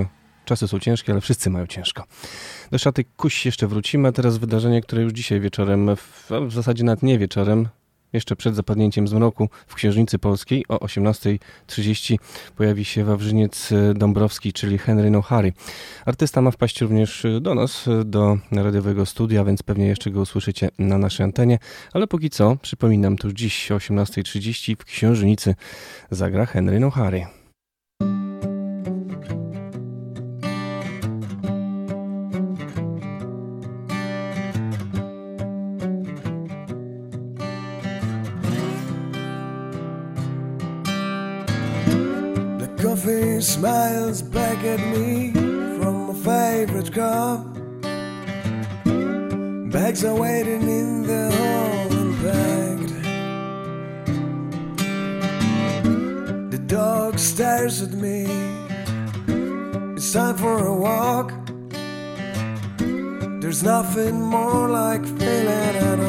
czasy są ciężkie, ale wszyscy mają ciężko. Do szaty kuś jeszcze wrócimy, teraz wydarzenie, które już dzisiaj wieczorem, w, w zasadzie nawet nie wieczorem, jeszcze przed zapadnięciem zmroku w Księżnicy Polskiej o 18.30 pojawi się Wawrzyniec Dąbrowski, czyli Henry Nohary. Artysta ma wpaść również do nas, do radiowego studia, więc pewnie jeszcze go usłyszycie na naszej antenie, ale póki co, przypominam, to już dziś o 18.30 w Księżnicy zagra Henry Nohary. Smiles back at me from my favorite car. Bags are waiting in the hall and packed. The dog stares at me. It's time for a walk. There's nothing more like feeling at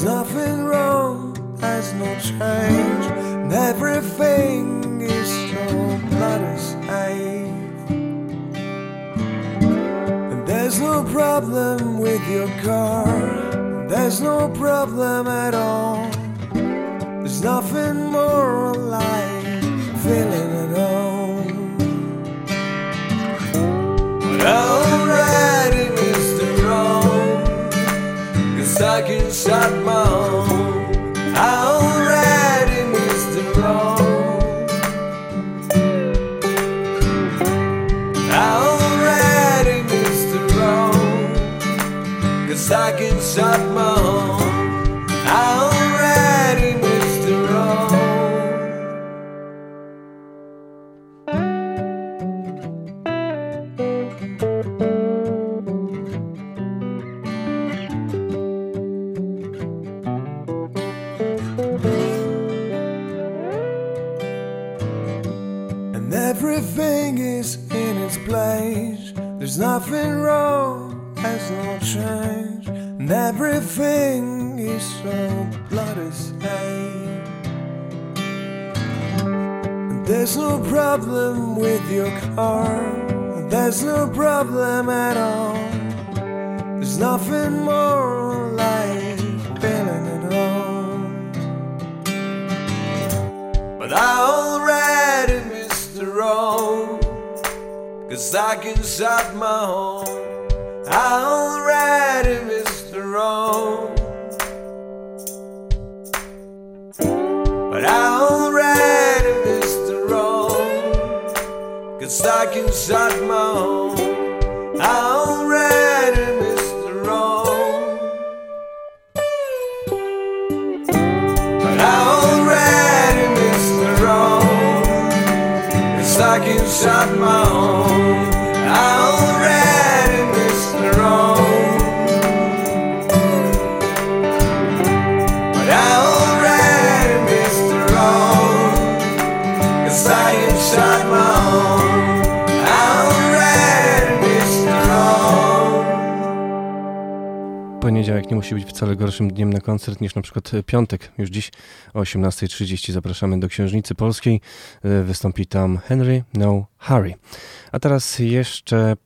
There's nothing wrong, there's no change. And everything is so bloody safe. And there's no problem with your car, there's no problem at all. There's nothing more like feeling at home. But cause I can shut my with your car, there's no problem at all. There's nothing more like feeling at home. But I already missed the wrong. Cause I can shut my home. I already wrong. Cause I can shut my home. I already missed the wrong. But I already missed the wrong. Cause I can shut my home. Poniedziałek nie musi być wcale gorszym dniem na koncert niż na przykład piątek. Już dziś o 18.30 zapraszamy do Księżnicy Polskiej. E, Wystąpi tam Henry No Harry. A teraz jeszcze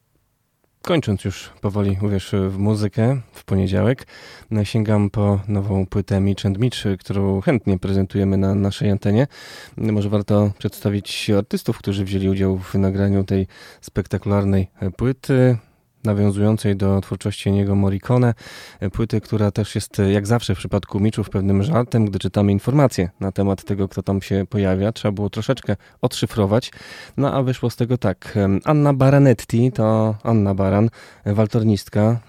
kończąc już powoli, uwierz, w muzykę w poniedziałek, e, sięgam po nową płytę Mitch and Mitch, którą chętnie prezentujemy na naszej antenie. E, Może warto przedstawić artystów, którzy wzięli udział w nagraniu tej spektakularnej e, płyty nawiązującej do twórczości Eniego Morricone, e, płyty, która też jest, e, jak zawsze w przypadku Miczów, pewnym żartem, gdy czytamy informacje na temat tego, kto tam się pojawia. Trzeba było troszeczkę odszyfrować, no a wyszło z tego tak. Anna Baranetti to Anna Baran, waltornistka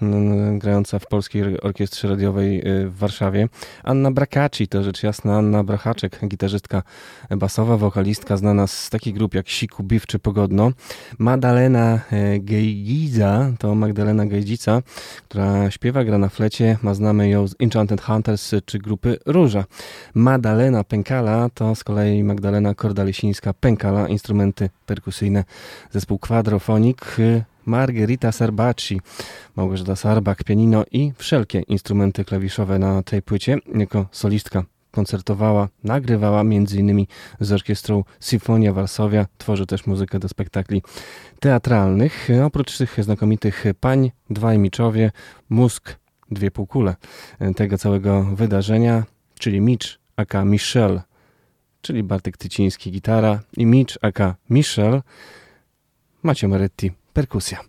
grająca w Polskiej Orkiestrze Radiowej e, w Warszawie. Anna Bracacci to rzecz jasna Anna Brachaczek, gitarzystka basowa, wokalistka znana z takich grup jak Siku, Biw czy Pogodno. Madalena Gejgiza to Magdalena Gejdzica, która śpiewa, gra na flecie, ma znamy ją z Enchanted Hunters czy grupy Róża. Madalena Pękala to z kolei Magdalena Kordalesińska-Pękala, instrumenty perkusyjne, zespół Quadrophonic, Margherita Sarbacci, Małgorzata Sarbak, pianino i wszelkie instrumenty klawiszowe na tej płycie jako solistka koncertowała, nagrywała m.in. z orkiestrą Sinfonia Warszawia, tworzy też muzykę do spektakli teatralnych. Oprócz tych znakomitych pań, dwaj miczowie, mózg, dwie półkule tego całego wydarzenia, czyli Mitch aka Michel, czyli Bartek Tyciński gitara i Mitch aka Michel, Macie Moretti perkusja.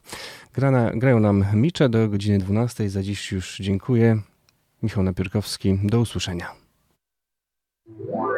Grana, grają nam Micze do godziny 12. Za dziś już dziękuję. Michał Napiórkowski. Do usłyszenia. Yeah.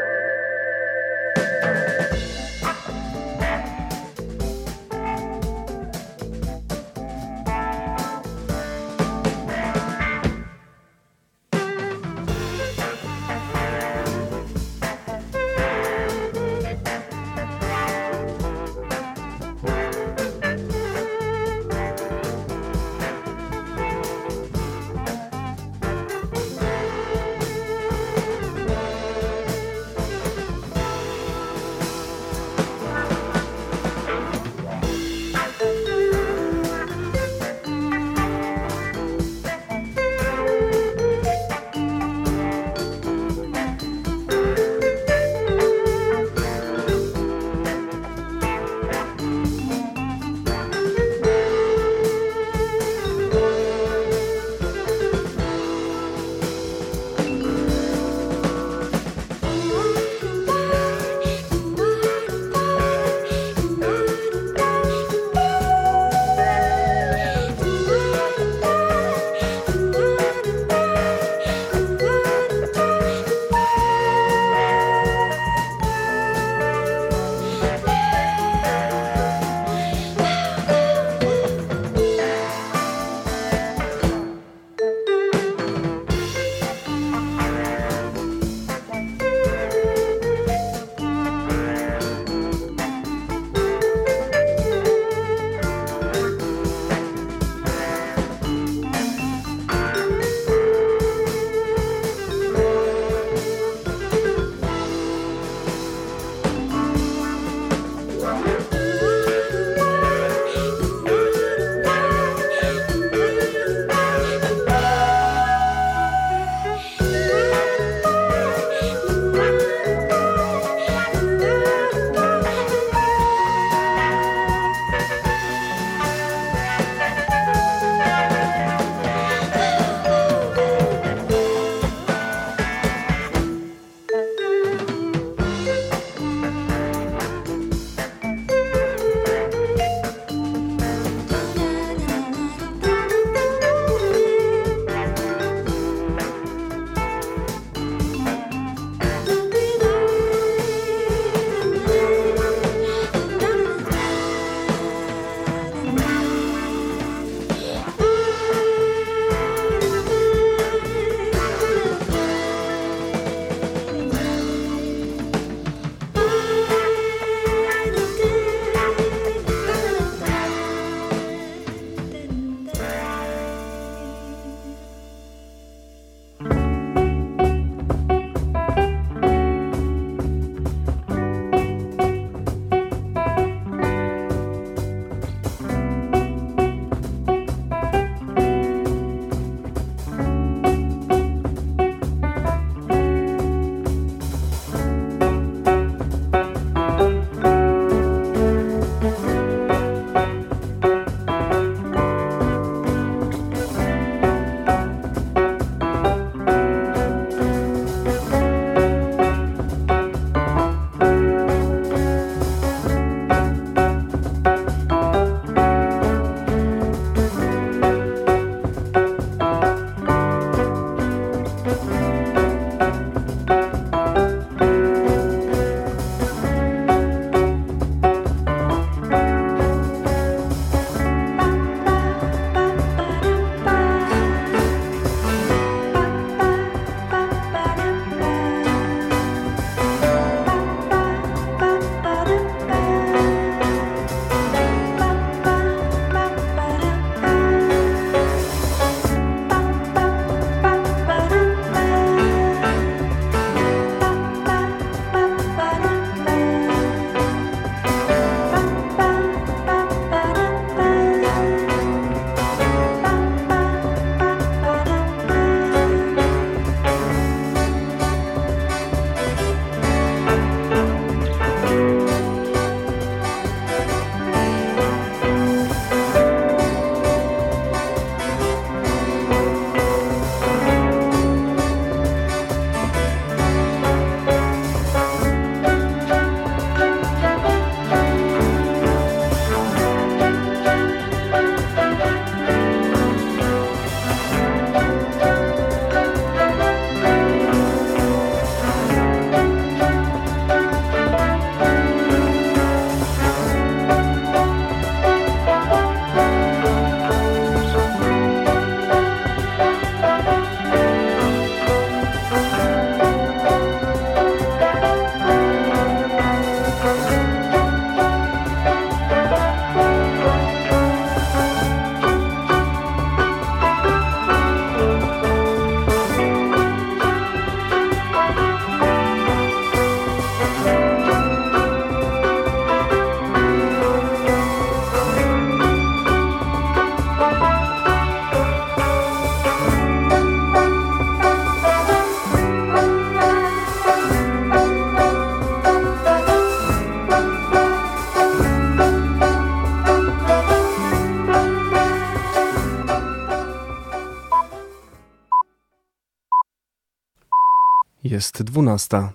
Jest dwunasta.